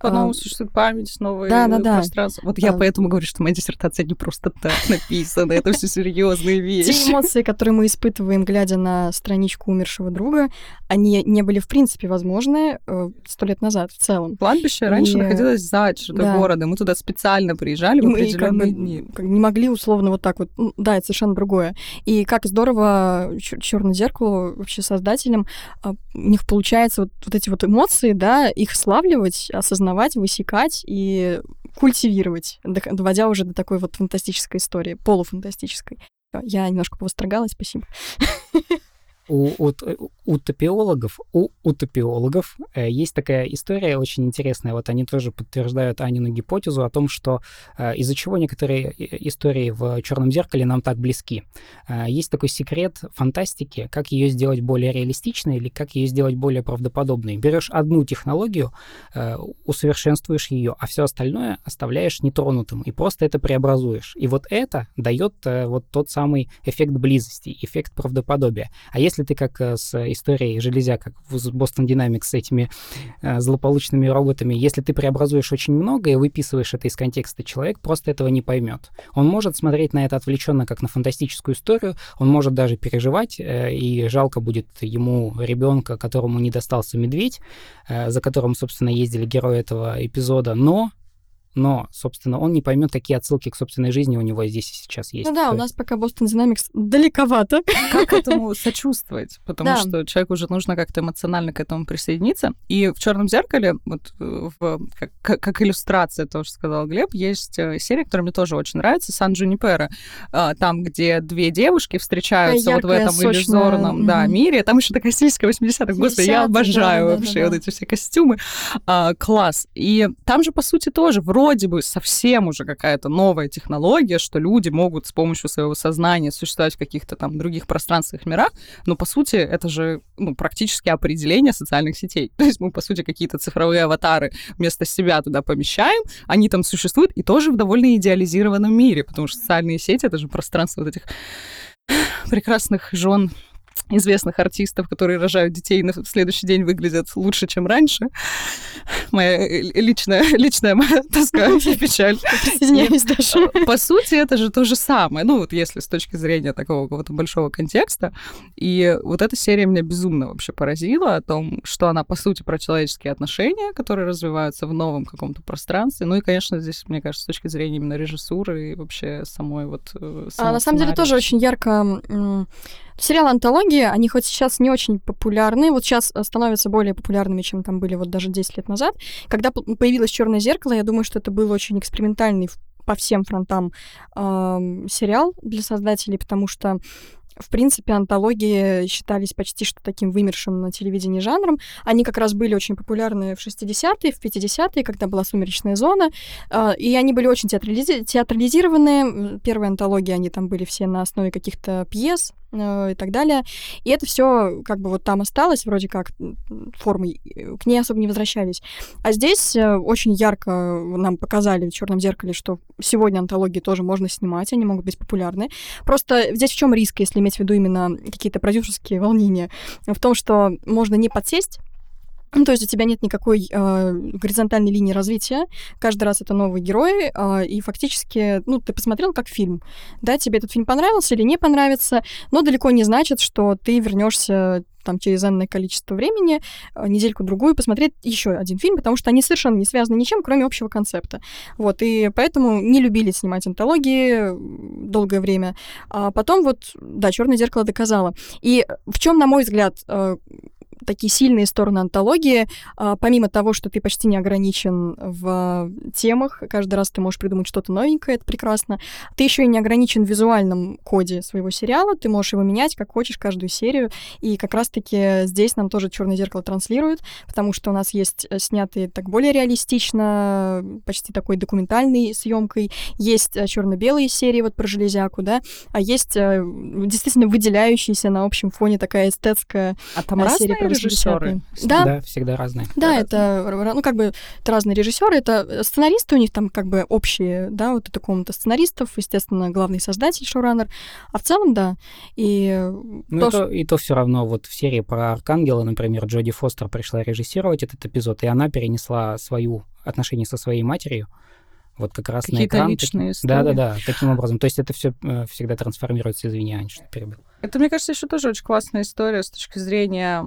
По-новому а, существует память, новые Да, да, да. пространства. Вот я Да. поэтому говорю, что моя диссертация не просто так написана, это все серьезные Те вещи. эмоции, которые мы испытываем, глядя на страничку умершего друга, они не были, в принципе, возможны э, сто лет назад в целом. Кладбище раньше находилось за чертой да. города. Мы туда специально приезжали в И бы определенные дни. не могли условно вот так вот. Ну, Да, это совершенно другое. И как здорово черное зеркало вообще создателям а, у них получается вот, вот эти вот эмоции, да, их славливать, осознавать, высекать и культивировать, доводя уже до такой вот фантастической истории, полуфантастической. Я немножко повострогалась, спасибо. У, у, утопиологов, у утопиологов э, есть такая история очень интересная. Вот они тоже подтверждают Анину гипотезу о том, что э, из-за чего некоторые истории в черном зеркале нам так близки. Э, есть такой секрет фантастики, как ее сделать более реалистичной или как ее сделать более правдоподобной. Берешь одну технологию, усовершенствуешь ее, а все остальное оставляешь нетронутым и просто это преобразуешь. И вот это дает вот тот самый эффект близости, эффект правдоподобия. А если ты как с историей железяка в Boston Dynamics с этими э, злополучными роботами, если ты преобразуешь очень много и выписываешь это из контекста, человек просто этого не поймет. Он может смотреть на это отвлеченно, как на фантастическую историю, он может даже переживать, э, и жалко будет ему ребенка, которому не достался медведь, э, за которым, собственно, ездили герои этого эпизода, но но, собственно, он не поймет, какие отсылки к собственной жизни у него здесь и сейчас есть. Ну да, у нас пока Boston Dynamics далековато. Как этому сочувствовать? Потому да. что человеку уже нужно как-то эмоционально к этому присоединиться. И в черном зеркале, вот э, в, как, как иллюстрация того, что сказал Глеб, есть э, серия, которая мне тоже очень нравится, Сан Джунипера. А, там, где две девушки встречаются яркая, вот в этом сочная. иллюзорном да, мире. Там еще такая стилистика 80-х. Господи, я обожаю да, вообще да, да, вот эти все костюмы. А, класс. И там же, по сути, тоже вроде вроде бы совсем уже какая-то новая технология, что люди могут с помощью своего сознания существовать в каких-то там других пространствах, мирах, но по сути это же ну, практически определение социальных сетей. То есть мы, по сути, какие-то цифровые аватары вместо себя туда помещаем, они там существуют и тоже в довольно идеализированном мире, потому что социальные сети — это же пространство вот этих прекрасных жен известных артистов, которые рожают детей и на следующий день выглядят лучше, чем раньше. Моя э, личная, личная моя тоска и печаль. Извиняюсь, Даша. По сути, это же то же самое. Ну, вот если с точки зрения такого какого-то большого контекста. И вот эта серия меня безумно вообще поразила о том, что она, по сути, про человеческие отношения, которые развиваются в новом каком-то пространстве. Ну и, конечно, здесь, мне кажется, с точки зрения именно режиссуры и вообще самой вот... Э, а на самом деле тоже очень ярко Сериалы антологии, они хоть сейчас не очень популярны, вот сейчас э, становятся более популярными, чем там были вот даже 10 лет назад. Когда появилось черное зеркало, я думаю, что это был очень экспериментальный по всем фронтам э, сериал для создателей, потому что в принципе, антологии считались почти что таким вымершим на телевидении жанром. Они как раз были очень популярны в 60-е, в 50-е, когда была «Сумеречная зона», а, и они были очень театрализи- театрализированы. Первые антологии, они там были все на основе каких-то пьес, и так далее. И это все как бы вот там осталось, вроде как формой, к ней особо не возвращались. А здесь э, очень ярко нам показали в черном зеркале, что сегодня антологии тоже можно снимать, они могут быть популярны. Просто здесь в чем риск, если иметь в виду именно какие-то продюсерские волнения? В том, что можно не подсесть то есть у тебя нет никакой э, горизонтальной линии развития. Каждый раз это новый герой, э, и фактически, ну, ты посмотрел как фильм. Да, тебе этот фильм понравился или не понравится, но далеко не значит, что ты вернешься там через энное количество времени, недельку-другую, посмотреть еще один фильм, потому что они совершенно не связаны ничем, кроме общего концепта. Вот, и поэтому не любили снимать антологии долгое время. А потом вот, да, «Черное зеркало» доказало. И в чем, на мой взгляд, такие сильные стороны антологии. А, помимо того, что ты почти не ограничен в темах, каждый раз ты можешь придумать что-то новенькое, это прекрасно. Ты еще и не ограничен в визуальном коде своего сериала, ты можешь его менять как хочешь каждую серию. И как раз-таки здесь нам тоже черное зеркало транслирует, потому что у нас есть э, снятые так более реалистично, почти такой документальной съемкой. Есть э, черно-белые серии вот про железяку, да, а есть э, действительно выделяющаяся на общем фоне такая эстетская а там серия режиссеры. Да. да, всегда разные. Да, это, ну, как бы, это разные режиссеры, это сценаристы у них там как бы общие, да, вот это комната сценаристов, естественно, главный создатель, шоураннер, а в целом, да. И ну, то, и, то, и то все равно вот в серии про Аркангела, например, Джоди Фостер пришла режиссировать этот эпизод, и она перенесла свою отношение со своей матерью, вот как раз Какие-то на экран. личные таким... Да, да, да, таким образом. То есть это все э, всегда трансформируется, извини, Аня, что перебил. Это, мне кажется, еще тоже очень классная история с точки зрения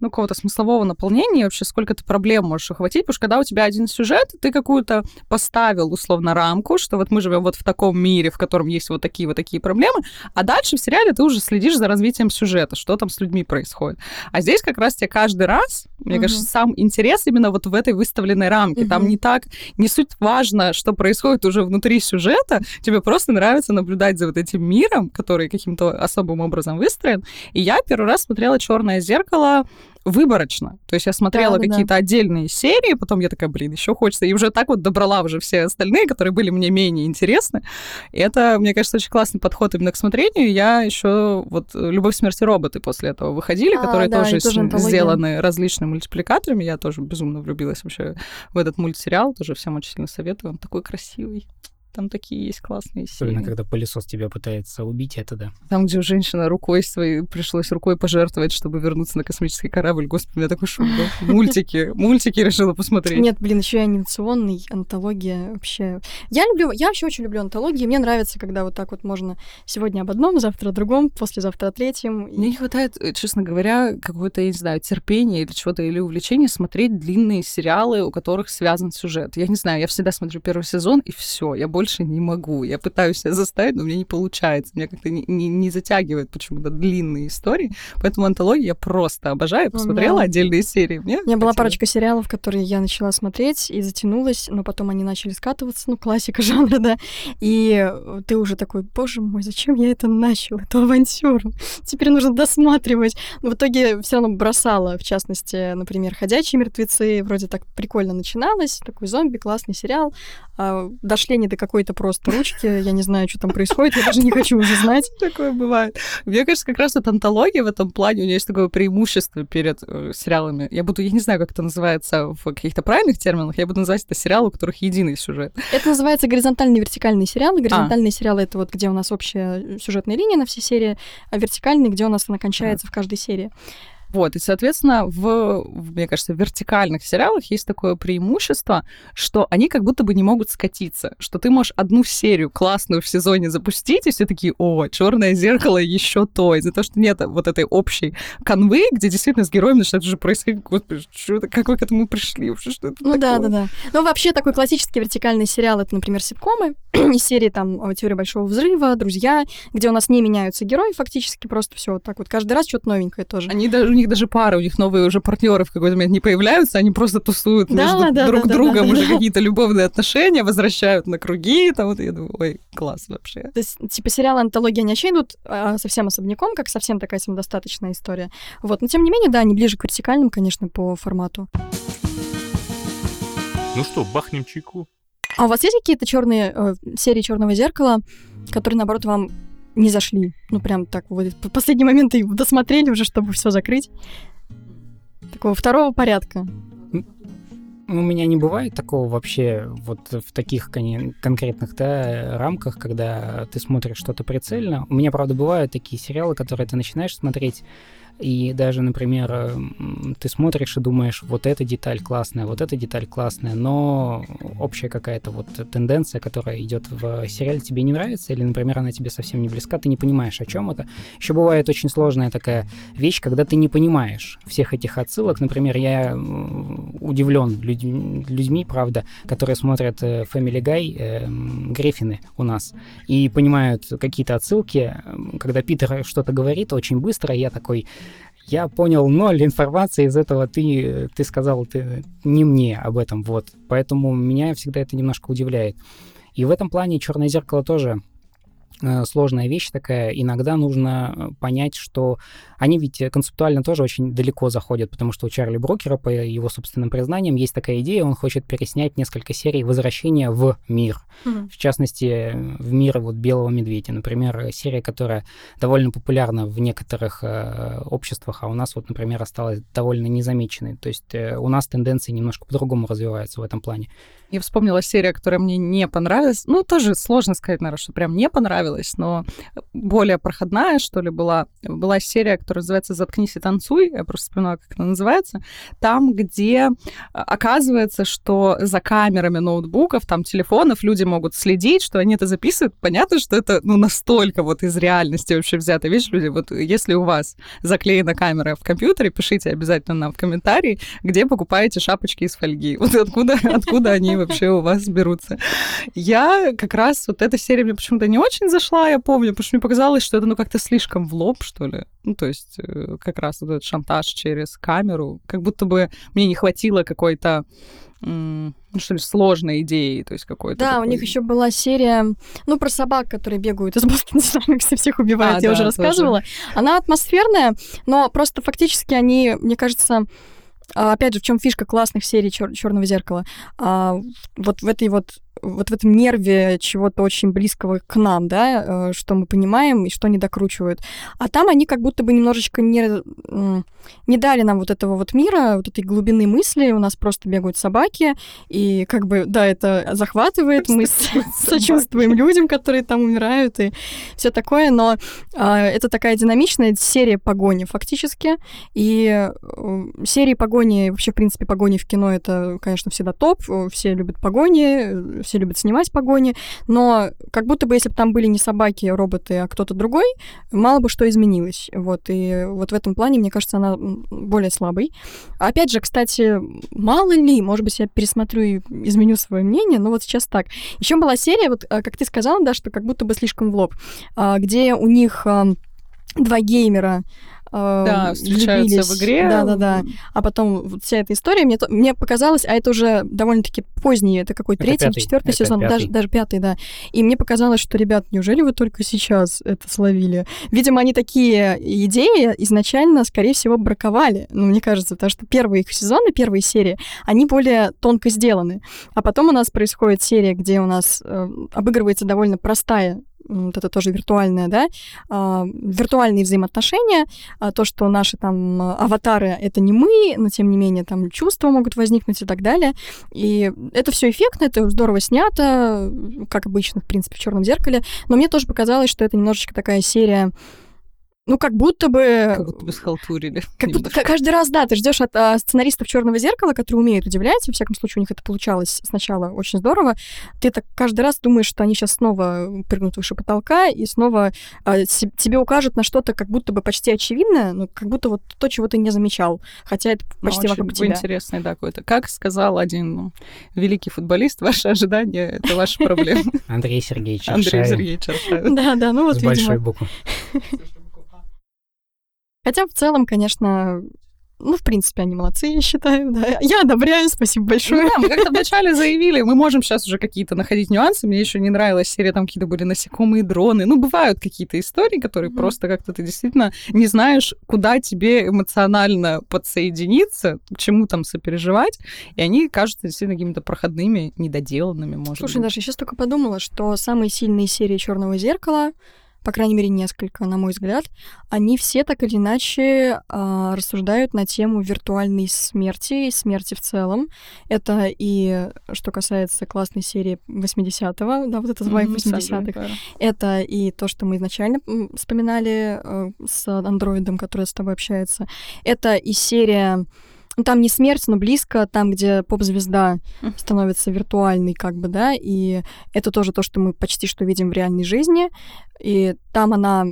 ну, какого-то смыслового наполнения, вообще сколько ты проблем можешь охватить, потому что когда у тебя один сюжет, ты какую-то поставил, условно, рамку, что вот мы живем вот в таком мире, в котором есть вот такие вот такие проблемы, а дальше в сериале ты уже следишь за развитием сюжета, что там с людьми происходит. А здесь как раз тебе каждый раз, мне uh-huh. кажется, сам интерес именно вот в этой выставленной рамке. Uh-huh. Там не так, не суть важно, что происходит уже внутри сюжета, тебе просто нравится наблюдать за вот этим миром, который каким-то особым образом выстроен. И я первый раз смотрела «Черное зеркало» выборочно. То есть я смотрела Да, да, какие-то отдельные серии, потом я такая, блин, еще хочется. И уже так вот добрала уже все остальные, которые были мне менее интересны. И это, мне кажется, очень классный подход именно к смотрению. Я еще вот «Любовь, смерти роботы» после этого выходили, А, которые да, тоже, тоже антология. сделаны различными мультипликаторами. Я тоже безумно влюбилась вообще в этот мультсериал. Тоже всем очень сильно советую. Он такой красивый. Там такие есть классные серии. Особенно, когда пылесос тебя пытается убить, это да. Там, где женщина рукой своей пришлось рукой пожертвовать, чтобы вернуться на космический корабль. Господи, у меня такой шум был. Мультики. Мультики решила посмотреть. Нет, блин, еще и анимационный, антология вообще. Я люблю, я вообще очень люблю антологии. Мне нравится, когда вот так вот можно сегодня об одном, завтра о другом, послезавтра о третьем. Мне не хватает, э, честно говоря, какого-то, я не знаю, терпения или чего-то, или увлечения смотреть длинные сериалы, у которых связан сюжет. Я не знаю, я всегда смотрю первый сезон, и все, я больше не могу. Я пытаюсь себя заставить, но мне не получается. Меня как-то не, не- не затягивает почему-то длинные истории. Поэтому антологии я просто обожаю. Посмотрела да. отдельные серии. Мне У меня была хватило. парочка сериалов, которые я начала смотреть и затянулась, но потом они начали скатываться, ну, классика жанра, да. И э, ты уже такой, боже мой, зачем я это начал, эту авантюру? Теперь нужно досматривать. Но в итоге все равно бросала, в частности, например, «Ходячие мертвецы». Вроде так прикольно начиналось, такой зомби, классный сериал. А дошли они до какой-то просто ручки, я не знаю, что там происходит, я даже не хочу уже знать. Такое бывает. Мне кажется, как раз вот антология в этом плане, у нее есть такое преимущество перед э, сериалами. Я буду, я не знаю, как это называется в каких-то правильных терминах, я буду называть это сериалы, у которых единый сюжет. Это называется горизонтальные и вертикальные сериалы. Горизонтальные сериалы — это вот где у нас общая сюжетная линия на все серии, а вертикальные, где у нас она кончается в каждой серии. Вот, и, соответственно, в, мне кажется, в вертикальных сериалах есть такое преимущество, что они как будто бы не могут скатиться, что ты можешь одну серию классную в сезоне запустить, и все такие, о, черное зеркало еще то, из-за того, что нет вот этой общей канвы, где действительно с героем начинает уже происходить, господи, что это, как вы к этому пришли, вообще, что это Ну да, такое? да, да. Ну вообще такой классический вертикальный сериал — это, например, ситкомы из серии там э, «Теория большого взрыва», «Друзья», где у нас не меняются герои фактически, просто все вот так вот. Каждый раз что-то новенькое тоже. Они даже, них даже пары, у них новые уже партнеры в какой-то момент не появляются, они просто тусуют Да, между да, друг да, другом да, уже да. какие-то любовные отношения, возвращают на круги, там вот я думаю, ой, класс вообще. То есть, типа, сериалы антологии, они вообще идут а, совсем особняком, как совсем такая самодостаточная история. Вот, но тем не менее, да, они ближе к вертикальным, конечно, по формату. Ну что, бахнем чайку? А у вас есть какие-то черные э, серии Черного зеркала, которые, наоборот, вам не зашли? Ну, прям так, вот в последний момент и досмотрели уже, чтобы все закрыть. Такого второго порядка. У меня не бывает такого вообще вот в таких кон- конкретных да, рамках, когда ты смотришь что-то прицельно. У меня, правда, бывают такие сериалы, которые ты начинаешь смотреть, и даже, например, ты смотришь и думаешь, вот эта деталь классная, вот эта деталь классная, но общая какая-то вот тенденция, которая идет в сериале, тебе не нравится, или, например, она тебе совсем не близка, ты не понимаешь, о чем это. Еще бывает очень сложная такая вещь, когда ты не понимаешь всех этих отсылок. Например, я удивлен людьми, людьми, правда, которые смотрят э, Family Guy, э, Гриффины у нас, и понимают какие-то отсылки. Когда Питер что-то говорит очень быстро, я такой, я понял ноль информации из этого, ты, ты сказал ты, не мне об этом, вот. Поэтому меня всегда это немножко удивляет. И в этом плане «Черное зеркало» тоже э, сложная вещь такая. Иногда нужно э, понять, что они ведь э, концептуально тоже очень далеко заходят, потому что у Чарли Брокера, по его собственным признаниям, есть такая идея, он хочет переснять несколько серий возвращения в мир. В частности, в мир вот Белого Медведя. Например, э, серия, которая довольно популярна в некоторых э, обществах, а у нас вот, например, осталась довольно незамеченной. То есть э, у нас тенденции немножко по-другому развиваются в этом плане. Я вспомнила серия, которая мне не понравилась. Ну, тоже сложно сказать, наверное, что прям не понравилась, но более проходная, что ли, была. Была серия, которая называется «Заткнись и танцуй». Я просто вспоминала, как она называется. Там, где а, оказывается, что за камерами ноутбуков, там, телефонов люди могут следить, что они это записывают. Понятно, что это, ну, настолько вот из реальности вообще взято. Видишь, люди, вот если у вас заклеена камера в компьютере, пишите обязательно нам в комментарии, где покупаете шапочки из фольги. Вот откуда, откуда они вообще у вас берутся. Я как раз, вот эта серия мне почему-то не очень зашла, я помню, потому что мне показалось, что это, ну, как-то слишком в лоб, что ли. Ну, то есть э, как раз вот этот шантаж через камеру, как будто бы мне не хватило какой-то ну, что ли, сложной идеей, то есть какой-то. Да, такой... у них еще была серия, ну, про собак, которые бегают из Бостона Динамикса, всех убивают, а, я да, уже рассказывала. Тоже. Она атмосферная, но просто фактически они, мне кажется, а, опять же, в чем фишка классных серий Чер- Черного зеркала? А, вот в этой вот вот в этом нерве чего-то очень близкого к нам, да, э, что мы понимаем и что они докручивают. А там они как будто бы немножечко не, не дали нам вот этого вот мира, вот этой глубины мысли. У нас просто бегают собаки, и как бы, да, это захватывает, мы сочувствуем людям, которые там умирают, и все такое, но а, это такая динамичная серия погони фактически, и э, серии погони, вообще, в принципе, погони в кино, это, конечно, всегда топ, все любят погони, все любят снимать погони, но как будто бы, если бы там были не собаки, роботы, а кто-то другой, мало бы что изменилось. Вот, и вот в этом плане, мне кажется, она более слабой. Опять же, кстати, мало ли, может быть, я пересмотрю и изменю свое мнение, но вот сейчас так. Еще была серия, вот а, как ты сказала, да, что как будто бы слишком в лоб, а, где у них два геймера Э, да, встречаются влюбились. в игре. Да, да, да. А потом вот вся эта история, мне, мне показалось, а это уже довольно-таки поздний, это какой третий, пятый, четвертый сезон, пятый. даже, даже пятый, да. И мне показалось, что, ребят, неужели вы только сейчас это словили? Видимо, они такие идеи изначально, скорее всего, браковали. Ну, мне кажется, потому что первые их сезоны, первые серии, они более тонко сделаны. А потом у нас происходит серия, где у нас э, обыгрывается довольно простая вот это тоже виртуальное, да, а, виртуальные взаимоотношения, а, то, что наши там аватары — это не мы, но тем не менее там чувства могут возникнуть и так далее. И это все эффектно, это здорово снято, как обычно, в принципе, в черном зеркале. Но мне тоже показалось, что это немножечко такая серия ну, как будто бы... Как будто бы схалтурили. Как будто, каждый раз, да, ты ждешь от а, сценаристов черного зеркала, которые умеют удивлять, во всяком случае, у них это получалось сначала очень здорово. Ты так каждый раз думаешь, что они сейчас снова прыгнут выше потолка и снова а, тебе укажут на что-то как будто бы почти очевидное, но как будто вот то, чего ты не замечал, хотя это ну, почти ну, вокруг тебя. интересный, да, какой-то. Как сказал один ну, великий футболист, ваши ожидания — это ваши проблемы. Андрей Сергеевич Андрей Сергеевич Да, да, ну вот, С большой буквы. Хотя в целом, конечно, ну, в принципе, они молодцы, я считаю, да. Я одобряю, спасибо большое. Ну, да, мы как-то вначале заявили, мы можем сейчас уже какие-то находить нюансы. Мне еще не нравилась серия, там какие-то были насекомые, дроны. Ну, бывают какие-то истории, которые mm-hmm. просто как-то ты действительно не знаешь, куда тебе эмоционально подсоединиться, к чему там сопереживать. И они кажутся действительно какими-то проходными, недоделанными, может Слушай, быть. Даша, я сейчас только подумала, что самые сильные серии Черного зеркала по крайней мере, несколько, на мой взгляд, они все так или иначе э, рассуждают на тему виртуальной смерти и смерти в целом. Это и что касается классной серии 80-го, да, вот это mm-hmm, 80-х. Это и то, что мы изначально вспоминали э, с андроидом, который с тобой общается. Это и серия там не смерть, но близко, там, где поп-звезда становится виртуальной, как бы, да, и это тоже то, что мы почти что видим в реальной жизни, и там она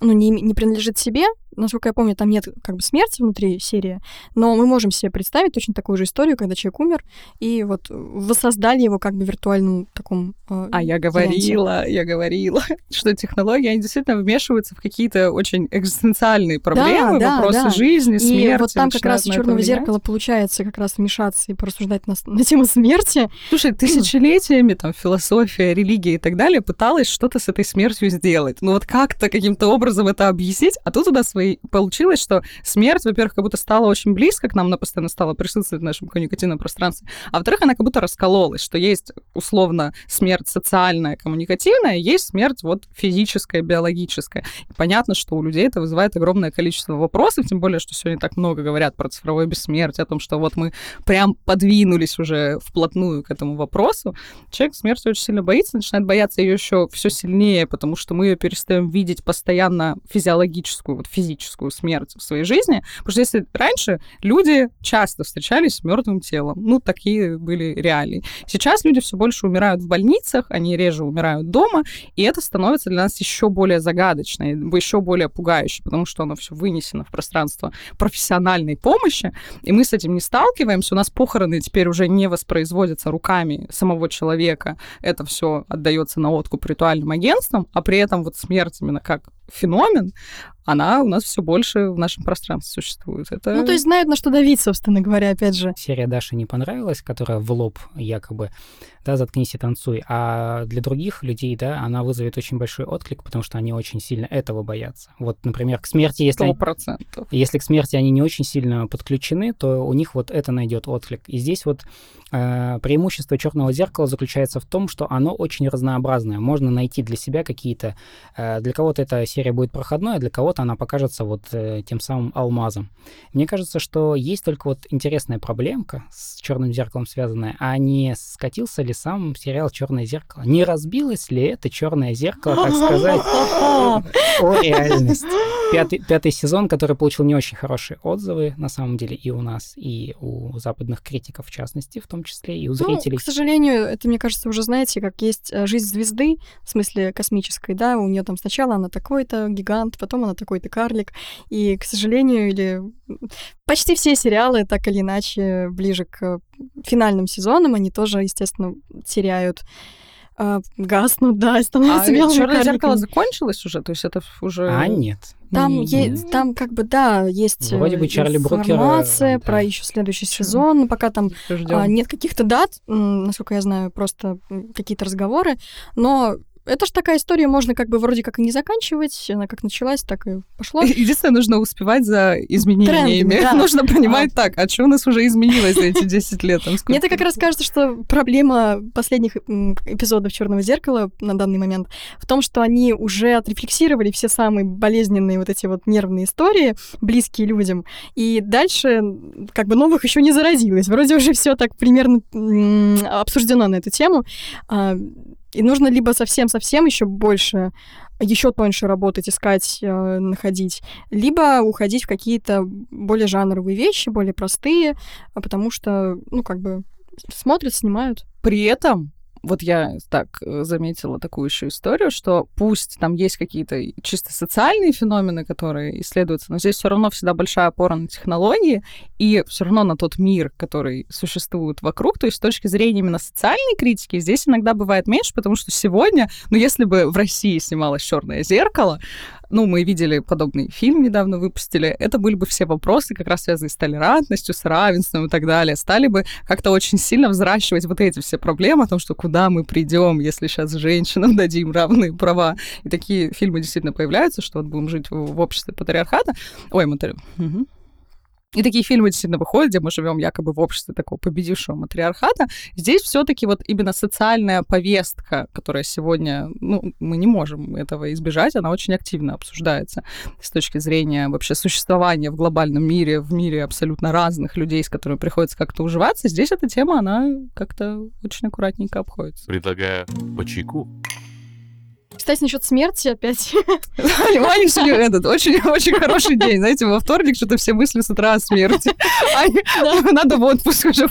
ну, не, не принадлежит себе, насколько я помню, там нет как бы смерти внутри серии, но мы можем себе представить точно такую же историю, когда человек умер, и вот воссоздали его как бы виртуальном таком э, А я говорила, варианте. я говорила, что технологии, они действительно вмешиваются в какие-то очень экзистенциальные проблемы, да, вопросы да. жизни, смерти. И вот там как раз черного зеркала получается как раз вмешаться и порассуждать на, на тему смерти. Слушай, тысячелетиями там философия, религия и так далее пыталась что-то с этой смертью сделать. Ну вот как-то каким-то образом это объяснить, а тут у нас свои получилось, что смерть, во-первых, как будто стала очень близко к нам, она постоянно стала присутствовать в нашем коммуникативном пространстве, а во-вторых, она как будто раскололась, что есть условно смерть социальная, коммуникативная, есть смерть вот физическая, биологическая. И понятно, что у людей это вызывает огромное количество вопросов, тем более, что сегодня так много говорят про цифровое бессмертие, о том, что вот мы прям подвинулись уже вплотную к этому вопросу. Человек смерти очень сильно боится, начинает бояться ее еще все сильнее, потому что мы ее перестаем видеть постоянно физиологическую, вот физическую физическую смерть в своей жизни. Потому что если раньше люди часто встречались с мертвым телом, ну, такие были реалии. Сейчас люди все больше умирают в больницах, они реже умирают дома, и это становится для нас еще более загадочно, еще более пугающе, потому что оно все вынесено в пространство профессиональной помощи, и мы с этим не сталкиваемся. У нас похороны теперь уже не воспроизводятся руками самого человека. Это все отдается на откуп ритуальным агентствам, а при этом вот смерть именно как феномен, она у нас все больше в нашем пространстве существует. Это... Ну, то есть знают, на что давить, собственно говоря, опять же. Серия Даши не понравилась, которая в лоб якобы, да, заткнись и танцуй. А для других людей, да, она вызовет очень большой отклик, потому что они очень сильно этого боятся. Вот, например, к смерти, если... Сто процентов. Если к смерти они не очень сильно подключены, то у них вот это найдет отклик. И здесь вот э, преимущество черного зеркала заключается в том, что оно очень разнообразное. Можно найти для себя какие-то... Э, для кого-то эта серия будет проходной, а для кого-то она покажется вот э, тем самым алмазом. Мне кажется, что есть только вот интересная проблемка с черным зеркалом связанная, а не скатился ли сам сериал Черное зеркало? Не разбилось ли это черное зеркало, так сказать, о реальность? Пятый, пятый сезон, который получил не очень хорошие отзывы, на самом деле, и у нас, и у западных критиков, в частности, в том числе, и у зрителей. Ну, к сожалению, это, мне кажется, уже знаете, как есть э, жизнь звезды, в смысле космической, да, у нее там сначала она такой-то гигант, потом она такой-то карлик, и, к сожалению, или почти все сериалы, так или иначе, ближе к финальным сезонам, они тоже, естественно, теряют а, гаснут, да, становятся а белыми черное карликами. зеркало закончилось уже, то есть это уже. А нет. Там, Не- е- там как бы, да, есть Вроде э, бы Чарли информация да. про еще следующий сезон, но пока там Ждем. а, нет каких-то дат, насколько я знаю, просто какие-то разговоры, но это же такая история, можно как бы вроде как и не заканчивать, она как началась, так и пошло. Единственное, нужно успевать за изменениями. Трендами, да. Нужно понимать так, а что у нас уже изменилось за эти 10 лет? Там? Мне это как раз кажется, что проблема последних эпизодов Черного зеркала на данный момент в том, что они уже отрефлексировали все самые болезненные вот эти вот нервные истории, близкие людям, и дальше как бы новых еще не заразилось. Вроде уже все так примерно обсуждено на эту тему. И нужно либо совсем-совсем еще больше еще тоньше работать, искать, э, находить, либо уходить в какие-то более жанровые вещи, более простые, а потому что, ну, как бы смотрят, снимают. При этом вот я так э, заметила такую еще историю, что пусть там есть какие-то чисто социальные феномены, которые исследуются, но здесь все равно всегда большая опора на технологии и все равно на тот мир, который существует вокруг. То есть с точки зрения именно социальной критики здесь иногда бывает меньше, потому что сегодня, ну если бы в России снималось черное зеркало, ну, мы видели подобный фильм недавно выпустили, это были бы все вопросы, как раз связанные с толерантностью, с равенством и так далее, стали бы как-то очень сильно взращивать вот эти все проблемы о том, что куда мы придем, если сейчас женщинам дадим равные права. И такие фильмы действительно появляются, что вот будем жить в, в обществе патриархата. Ой, матери... Мгм. И такие фильмы действительно выходят, где мы живем якобы в обществе такого победившего матриархата. Здесь все-таки вот именно социальная повестка, которая сегодня, ну, мы не можем этого избежать, она очень активно обсуждается с точки зрения вообще существования в глобальном мире, в мире абсолютно разных людей, с которыми приходится как-то уживаться. Здесь эта тема, она как-то очень аккуратненько обходится. Предлагаю по чайку. Кстати, насчет смерти опять. Ваня сегодня этот очень, очень хороший день. Знаете, во вторник что-то все мысли с утра о смерти. Аня, Надо в отпуск уже.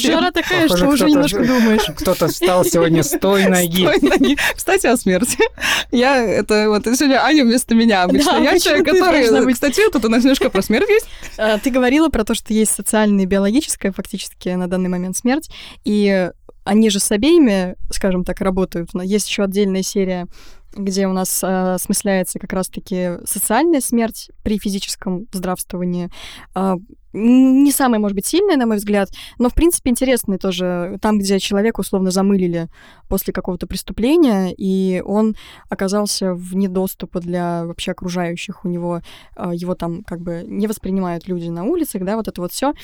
Жара такая, что уже немножко думаешь. Кто-то встал сегодня с той ноги. Стой ноги. Кстати, о смерти. Я, это вот сегодня Аня вместо меня обычно. Да, Я человек, который... Кстати, тут у нас немножко про смерть есть. А, Ты говорила про то, что есть социальная и биологическая фактически на данный момент смерть, и они же с обеими, скажем так, работают. Но Есть еще отдельная серия, где у нас осмысляется как раз-таки социальная смерть при физическом здравствовании. М, не самая, может быть, сильная, на мой взгляд, но, в принципе, интересная тоже. Там, где человека условно замылили после какого-то преступления, и он оказался вне доступа для вообще окружающих. У него а, его там как бы не воспринимают люди на улицах, да, вот это вот все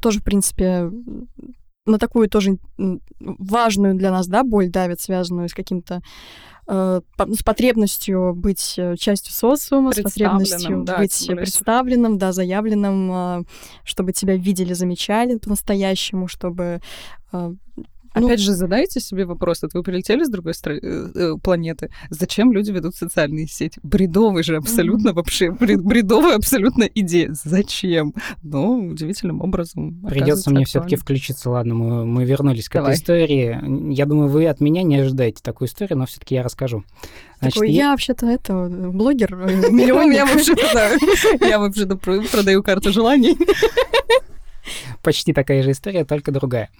тоже, в принципе, на такую тоже важную для нас, да, боль давит, связанную с каким-то э, с потребностью быть э, частью социума, с потребностью да, быть представленным, да, заявленным, э, чтобы тебя видели, замечали по-настоящему, чтобы э, Ну- Опять же, задайте себе вопрос, вот вы прилетели с другой стра- э, э, планеты, зачем люди ведут социальные сети? Бредовый же абсолютно вообще, бред- бредовая абсолютно идея. Зачем? Но удивительным образом Придется мне все-таки включиться. Ладно, мы, мы вернулись к Давай. этой истории. Я думаю, вы от меня не ожидаете такую историю, но все-таки я расскажу. Значит, такой, я- я вообще-то это блогер, э, Я миллионник. я вообще-то про- продаю карту желаний. почти такая же история, только другая.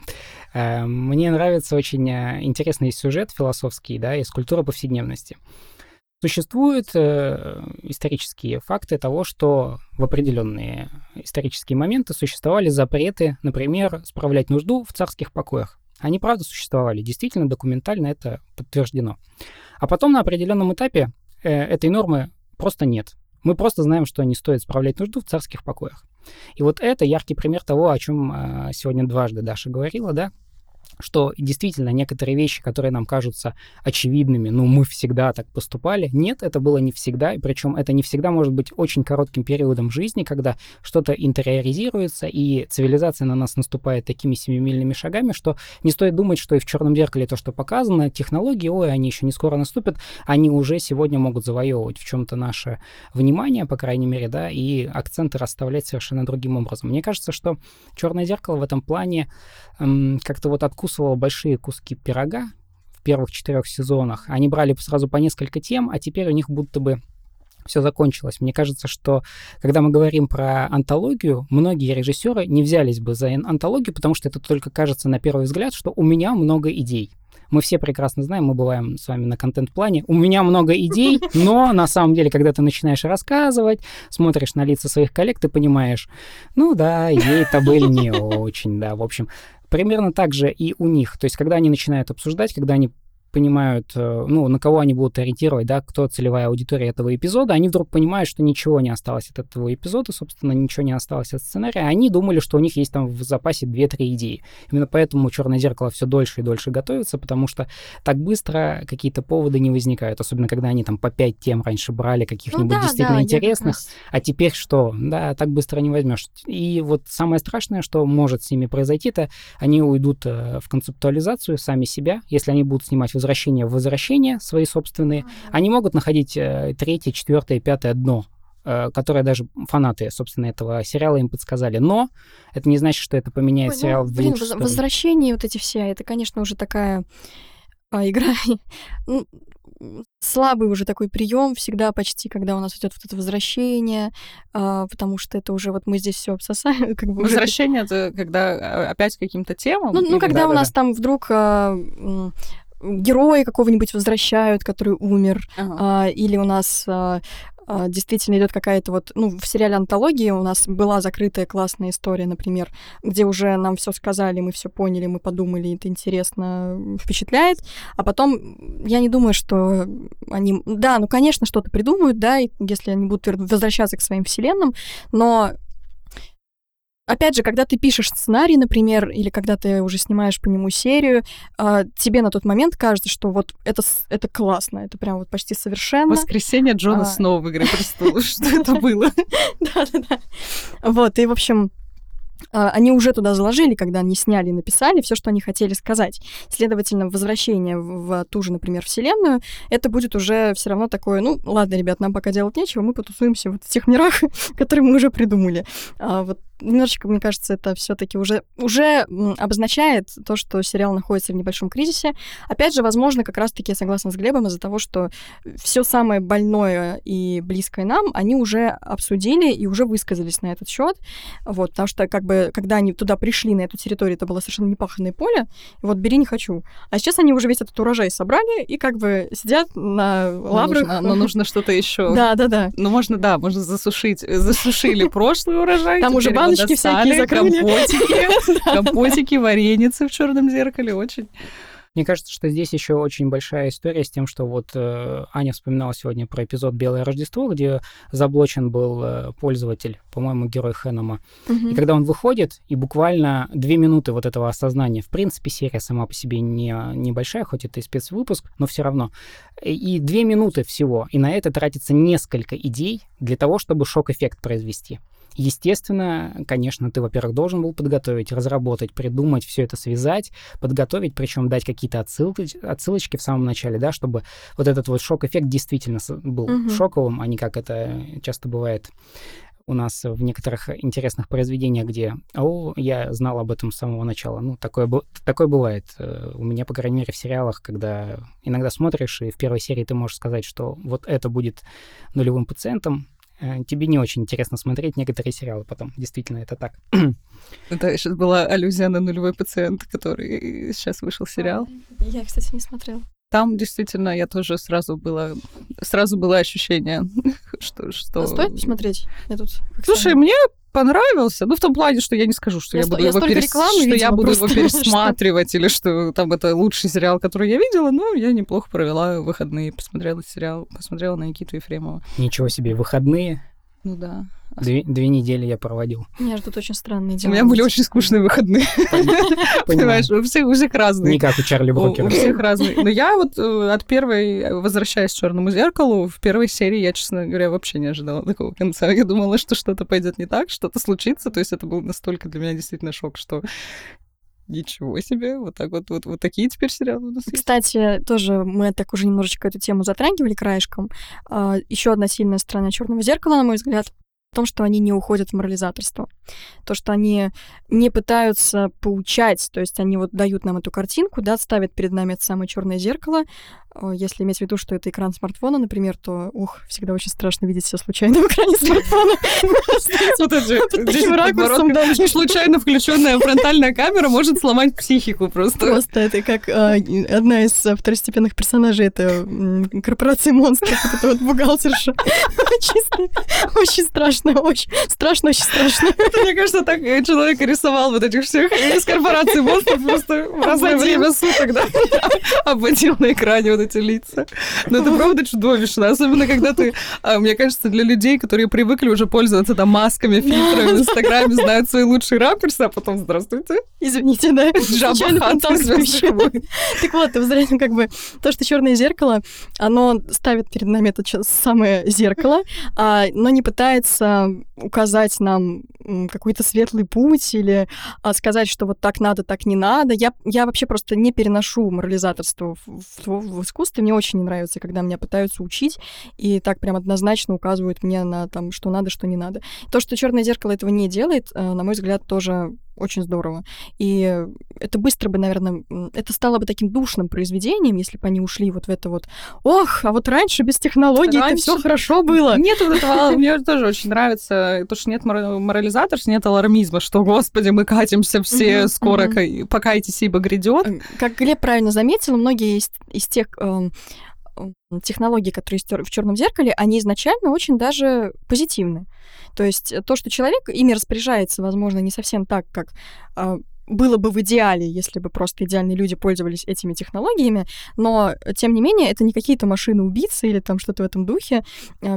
Э, Мне нравится очень э, интересный сюжет философский, да, из культуры повседневности. Существуют э, исторические факты того, что в определенные исторические моменты существовали запреты, например, справлять нужду в царских покоях. Они, правда, существовали. Действительно, документально это подтверждено. А потом на определенном этапе э, этой нормы просто нет. Мы просто знаем, что не стоит справлять нужду в царских покоях. И вот это яркий пример того, о чем сегодня дважды Даша говорила, да, что действительно некоторые вещи, которые нам кажутся очевидными, ну, мы всегда так поступали. Нет, это было не всегда, и причем это не всегда может быть очень коротким периодом жизни, когда что-то интериоризируется, и цивилизация на нас наступает такими семимильными шагами, что не стоит думать, что и в черном зеркале то, что показано, технологии, ой, они еще не скоро наступят, они уже сегодня могут завоевывать в чем-то наше внимание, по крайней мере, да, и акценты расставлять совершенно другим образом. Мне кажется, что черное зеркало в этом плане эм, как-то вот откуда откусывала большие куски пирога в первых четырех сезонах. Они брали сразу по несколько тем, а теперь у них будто бы все закончилось. Мне кажется, что когда мы говорим про антологию, многие режиссеры не взялись бы за антологию, потому что это только кажется на первый взгляд, что у меня много идей. Мы все прекрасно знаем, мы бываем с вами на контент-плане. У меня много идей, но на самом деле, когда ты начинаешь рассказывать, смотришь на лица своих коллег, ты понимаешь, ну да, идеи-то были не очень, да, в общем. Примерно так же и у них. То есть, когда они начинают обсуждать, когда они понимают, э, ну, на кого они будут ориентировать, да, кто целевая аудитория этого эпизода, они вдруг понимают, что ничего не осталось от этого эпизода, собственно, ничего не осталось от сценария. Они думали, что у них есть там в запасе 2-3 идеи. Именно поэтому «Черное зеркало» все дольше и дольше готовится, потому что так быстро какие-то поводы не возникают, особенно когда они там по 5 тем раньше брали каких-нибудь ну, да, действительно да, интересных, раз... а теперь что? Да, так быстро не возьмешь. И вот самое страшное, что может с ними произойти, это они уйдут э, в концептуализацию сами себя, если они будут снимать возвращения в возвращения свои собственные, mm-hmm. они могут находить э, третье, четвертое, пятое дно, э, которое даже фанаты, собственно, этого сериала им подсказали. Но это не значит, что это поменяет Ой, сериал ну, в блин, воз- Возвращения вот эти все, это, конечно, уже такая а, игра. Ну, слабый уже такой прием всегда почти, когда у нас идет вот это возвращение, а, потому что это уже вот мы здесь все обсосаем. Как бы возвращение уже... это когда а, опять каким-то темам? Ну, ну когда да, у да, нас да. там вдруг а, героя какого-нибудь возвращают, который умер, ага. а, или у нас а, а, действительно идет какая-то вот, ну, в сериале антологии у нас была закрытая классная история, например, где уже нам все сказали, мы все поняли, мы подумали, это интересно, впечатляет, а потом я не думаю, что они, да, ну, конечно, что-то придумают, да, если они будут возвращаться к своим вселенным, но Опять же, когда ты пишешь сценарий, например, или когда ты уже снимаешь по нему серию, э, тебе на тот момент кажется, что вот это, это классно, это прям вот почти совершенно. Воскресенье Джона а... Сноу в «Игре престолов». Что это было? Да-да-да. Вот, и, в общем, а, они уже туда заложили, когда они сняли и написали все, что они хотели сказать. Следовательно, возвращение в ту же, например, вселенную, это будет уже все равно такое, ну, ладно, ребят, нам пока делать нечего, мы потусуемся вот в тех мирах, которые мы уже придумали. А вот немножечко, мне кажется, это все-таки уже, уже обозначает то, что сериал находится в небольшом кризисе. Опять же, возможно, как раз-таки я согласна с Глебом из-за того, что все самое больное и близкое нам, они уже обсудили и уже высказались на этот счет. Вот, потому что, как бы, когда они туда пришли, на эту территорию, это было совершенно непаханное поле, вот бери не хочу. А сейчас они уже весь этот урожай собрали и как бы сидят на лаврах. Но нужно, но нужно что-то еще. Да, да, да. Ну, можно, да, можно засушить. Засушили прошлый урожай. Там уже баночки всякие закрыли. Компотики, компотики, вареницы в черном зеркале. Очень мне кажется, что здесь еще очень большая история с тем, что вот э, Аня вспоминала сегодня про эпизод «Белое Рождество», где заблочен был э, пользователь, по-моему, герой Хэнома. Угу. И когда он выходит, и буквально две минуты вот этого осознания, в принципе, серия сама по себе не, небольшая, хоть это и спецвыпуск, но все равно. И две минуты всего, и на это тратится несколько идей для того, чтобы шок-эффект произвести. Естественно, конечно, ты, во-первых, должен был подготовить, разработать, придумать, все это связать, подготовить, причем дать какие-то отсылки, отсылочки в самом начале, да, чтобы вот этот вот шок-эффект действительно был угу. шоковым, а не как это часто бывает у нас в некоторых интересных произведениях, где «О, я знал об этом с самого начала». Ну, такое, такое бывает. Э, у меня, по крайней мере, в сериалах, когда иногда смотришь, и в первой серии ты можешь сказать, что вот это будет нулевым пациентом, тебе не очень интересно смотреть некоторые сериалы потом. Действительно, это так. Это сейчас была аллюзия на нулевой пациент, который сейчас вышел сериал. Я, кстати, не смотрела. Там действительно я тоже сразу было, сразу было ощущение, что... что... А стоит посмотреть? Я тут Слушай, мне понравился. Ну, в том плане, что я не скажу, что я, Я буду я его, перес- рекламы что я видела буду его просто, что- пересматривать, или что там это лучший сериал, который я видела. Но я неплохо провела выходные, посмотрела сериал, посмотрела на Никиту Ефремова. Ничего себе, выходные. Ну да. Две, две недели я проводил. Меня ждут очень странные У дела. меня были очень скучные выходные. Понимаешь, у всех, у всех разные. Не как у Чарли У, Брокера. у всех разные. Но я вот э, от первой, возвращаясь к черному зеркалу, в первой серии я, честно говоря, вообще не ожидала такого конца. Я думала, что что-то пойдет не так, что-то случится. То есть это был настолько для меня действительно шок, что ничего себе, вот так вот, вот, вот такие теперь сериалы у нас есть. Кстати, тоже мы так уже немножечко эту тему затрагивали краешком. Еще одна сильная сторона черного зеркала, на мой взгляд, в том, что они не уходят в морализаторство. То, что они не пытаются поучать, то есть они вот дают нам эту картинку, да, ставят перед нами это самое черное зеркало. Э, Если иметь в виду, что это экран смартфона, например, то, ух, всегда очень страшно видеть себя случайно в экране смартфона. Вот это же, Вот таким 10 ракурсом, да, подбородков. Случайно включенная фронтальная камера может сломать психику просто. Просто это как а, одна из а, второстепенных персонажей это корпорации монстров, вот эта вот бухгалтерша. Очень страшно, очень страшно, очень страшно. Мне кажется, так э, человек рисовал вот этих всех из корпорации монстров просто в разное время суток, да, обводил на экране вот эти лица. Но это правда чудовищно, особенно когда ты, а, мне кажется, для людей, которые привыкли уже пользоваться там масками, фильтрами в Инстаграме, знают свои лучшие ракурсы, а потом здравствуйте, Извините, да. Джабба Случайно Хат из фонтанка «Звёздных вообще. войн». Так вот, взгляни, как бы то, что черное зеркало, оно ставит перед нами это самое зеркало, а, но не пытается указать нам какой-то светлый путь или а, сказать, что вот так надо, так не надо. Я, я вообще просто не переношу морализаторство в, в- в искусстве. Мне очень не нравится, когда меня пытаются учить и так прям однозначно указывают мне на там, что надо, что не надо. То, что черное зеркало этого не делает, э, на мой взгляд, тоже очень здорово. И это быстро бы, наверное, это стало бы таким душным произведением, если бы они ушли вот в это вот «Ох, а вот раньше без технологий это Раньше- все хорошо было». Нет вот этого, мне тоже очень нравится, то, что нет мора- морализаторства, нет алармизма, что, господи, мы катимся все, скоро покайтесь, ибо грядет. Как Глеб правильно заметил, многие из, из тех м, технологий, которые в черном зеркале, они изначально очень даже позитивны. То есть э, то, что человек ими распоряжается, возможно, не совсем так, как а, было бы в идеале, если бы просто идеальные люди пользовались этими технологиями, но, э, тем не менее, это не какие-то машины-убийцы или там что-то в этом духе.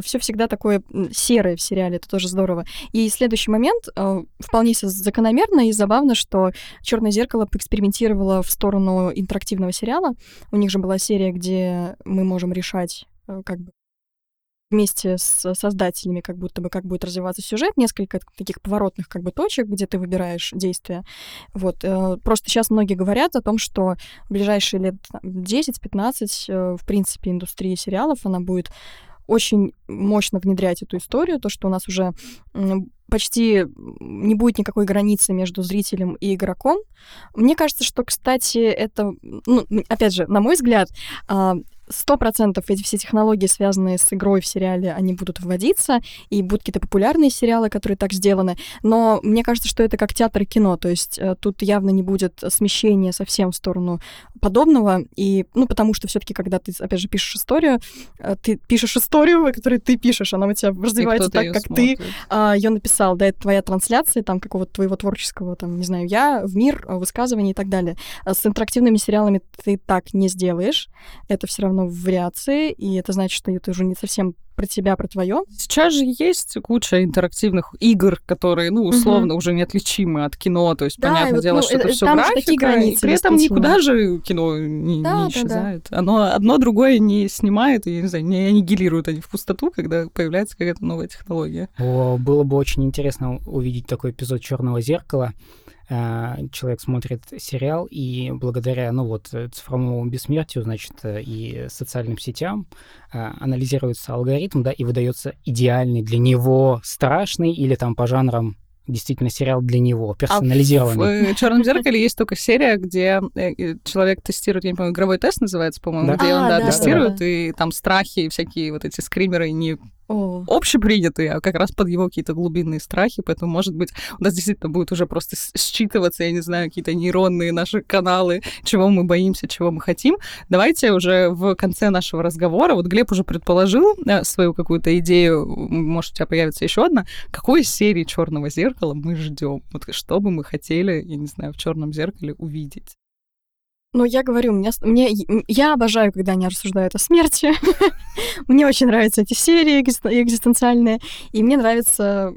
Все всегда такое серое в сериале, это тоже здорово. И следующий момент э, вполне закономерно и забавно, что Черное зеркало поэкспериментировало в сторону интерактивного сериала. У них же была серия, где мы можем решать, э, как бы вместе с создателями, как будто бы как будет развиваться сюжет, несколько таких поворотных как бы точек, где ты выбираешь действия. Вот. э, Просто сейчас многие говорят о том, что в ближайшие лет там, 10-15, э, в принципе, индустрия сериалов, она будет очень мощно внедрять эту историю, то, что у нас уже почти не будет никакой границы между зрителем и игроком. Мне кажется, что, кстати, это, ну, опять же, на мой взгляд, а, сто процентов эти все технологии, связанные с игрой в сериале, они будут вводиться, и будут какие-то популярные сериалы, которые так сделаны. Но мне кажется, что это как театр и кино, то есть э, тут явно не будет смещения совсем в сторону подобного, и, ну, потому что все таки когда ты, опять же, пишешь историю, э, ты пишешь историю, которую ты пишешь, она у тебя развивается так, как ты смотрит. ее написал, да, это твоя трансляция, там, какого-то твоего творческого, там, не знаю, я, в мир, э, высказывания и так далее. А С интерактивными сериалами ты так не сделаешь. Это все равно вариации, и это значит, что это уже не совсем про тебя, про твое. Сейчас же есть куча интерактивных игр, которые, ну, условно, уже неотличимы от кино. То есть, Да, понятное вот, дело, ну, что это э, все графика, такие границы, и при этом никуда же кино не, Да, да, не да. исчезает. Оно одно другое не снимает, и, не знаю, не аннигилирует они в пустоту, когда появляется какая-то новая технология. О, Было бы очень интересно увидеть такой эпизод Черного зеркала. Э, Человек смотрит сериал, и благодаря, ну вот, э, цифровому бессмертию, значит, э, и социальным сетям э, анализируется алгоритм, да, и выдается идеальный для него страшный или там по жанрам действительно сериал для него, персонализированный. В Черном зеркале есть только серия, где э, э, человек тестирует, я не помню, игровой тест называется, по-моему, Да. где он А, да, да, тестирует, да, и там страхи и всякие вот эти скримеры не О, общепринятые, а как раз под его какие-то глубинные страхи, поэтому, может быть, у нас действительно будет уже просто считываться, я не знаю, какие-то нейронные наши каналы, чего мы боимся, чего мы хотим. Давайте уже в конце нашего разговора, вот Глеб уже предположил э, свою какую-то идею, может, у тебя появится еще одна, какой серии Черного зеркала мы ждем? Вот что бы мы хотели, я не знаю, в Черном зеркале увидеть? Ну, я говорю, мне, мне, я обожаю, когда они рассуждают о смерти. мне очень нравятся эти серии экзист- экзистенциальные. И мне нравится...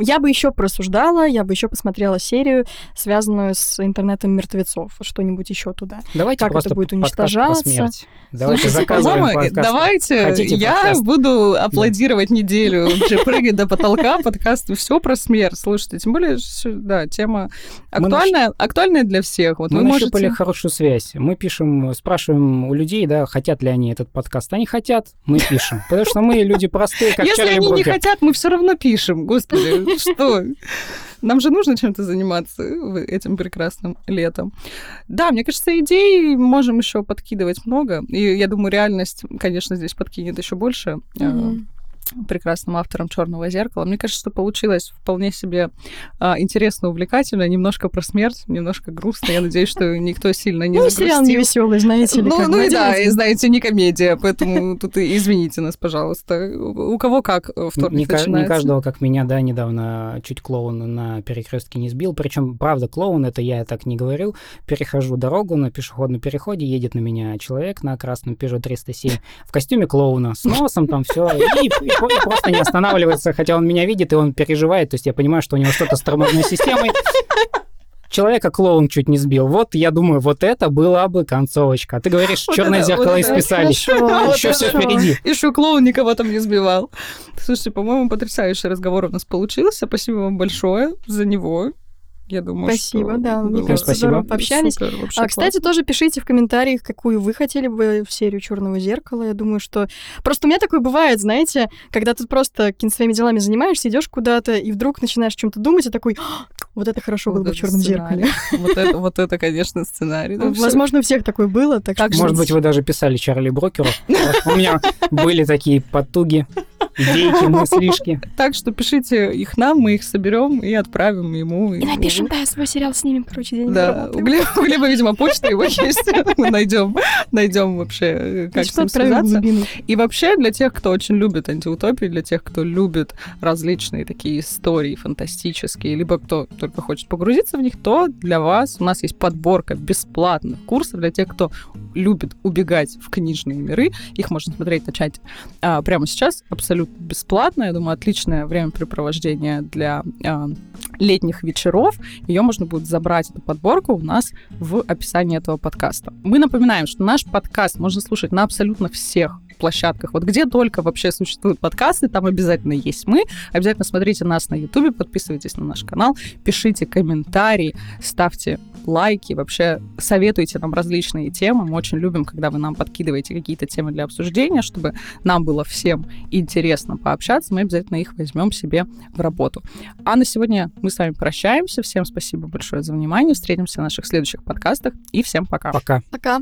Я бы еще просуждала, я бы еще посмотрела серию, связанную с интернетом мертвецов. Что-нибудь еще туда. Давайте Как это будет уничтожаться? Давайте Слушайте, подкаст. давайте Хотите я подкаст? буду аплодировать неделю, вообще прыгать до потолка, подкаст, все про смерть. Слушайте, тем более, да, тема актуальная, актуальная для всех. Вот Мы вы можете... нащупали хорошую связь. Мы пишем, спрашиваем у людей, да, хотят ли они этот подкаст. Они хотят, мы пишем. Потому что мы люди простые, как Если Чарли они не хотят, мы все равно пишем. Господи, что? Нам же нужно чем-то заниматься этим прекрасным летом. Да, мне кажется, идей можем еще подкидывать много. И я думаю, реальность, конечно, здесь подкинет еще больше. Мгм. Прекрасным автором Черного зеркала. Мне кажется, что получилось вполне себе а, интересно, увлекательно, немножко про смерть, немножко грустно. Я надеюсь, что никто сильно не Ну, сериал не веселый, знаете ли. Ну, ну и да, и знаете, не комедия, поэтому тут извините нас, пожалуйста. У кого как э, вторник Не, не каждого, как меня, да, недавно чуть клоун на перекрестке не сбил. Причем, правда, клоун, это я так не говорю. Перехожу дорогу на пешеходном переходе, едет на меня человек на красном Peugeot 307 в костюме клоуна, с носом там все, и, и про- и просто не останавливается, хотя он меня видит, и он переживает, то есть я понимаю, что у него что-то с тормозной системой. Человека клоун чуть не сбил. Вот, я думаю, вот это была бы концовочка. А ты говоришь, Вот черное это- зеркало вот исписали. Еще все впереди. Еще клоун никого там не сбивал. Слушайте, по-моему, потрясающий разговор у нас получился. Спасибо вам большое за него. Я думаю, Спасибо, что да, мне кажется, здорово пообщались. супер, вообще А, кстати, тоже пишите в комментариях, какую вы хотели бы в серию Черного зеркала. Я думаю, что просто у меня такое бывает, знаете, когда ты просто какими-то своими делами занимаешься, идешь куда-то и вдруг начинаешь о чем-то думать, и такой, «А, вот это хорошо Вот было бы в Черном зеркале. Вот это, вот это, конечно, сценарий. Ну, всё. Возможно, у всех такое было, так Так что Может быть, вы даже писали Чарли Брокеру. У меня были такие потуги, идейки, мыслишки. Так что пишите их нам, мы их соберем и отправим ему. И напишем, да, свой сериал снимем, короче, день Да, у Глеба, у Глеба, видимо, почта его есть. Мы найдем, найдем вообще, э, как с Что ним связаться. И вообще для тех, кто очень любит антиутопии, для тех, кто любит различные такие истории фантастические, либо кто только хочет погрузиться в них, то для вас у нас есть подборка бесплатных курсов для тех, кто любит убегать в книжные миры. Их можно смотреть, начать а, прямо сейчас, абсолютно бесплатно. Я думаю, отличное времяпрепровождение для а, летних вечеров. Ее можно будет забрать, эту подборку, у нас в описании этого подкаста. Мы напоминаем, что наш подкаст можно слушать на абсолютно всех площадках. Вот где только вообще существуют подкасты, там обязательно есть мы. Обязательно смотрите нас на Ютубе, подписывайтесь на наш канал, пишите комментарии, ставьте лайки, вообще советуйте нам различные темы. Мы очень любим, когда вы нам подкидываете какие-то темы для обсуждения, чтобы нам было всем интересно пообщаться. Мы обязательно их возьмем себе в работу. А на сегодня мы с вами прощаемся. Всем спасибо большое за внимание. Встретимся в наших следующих подкастах. И всем пока. Пока. Пока.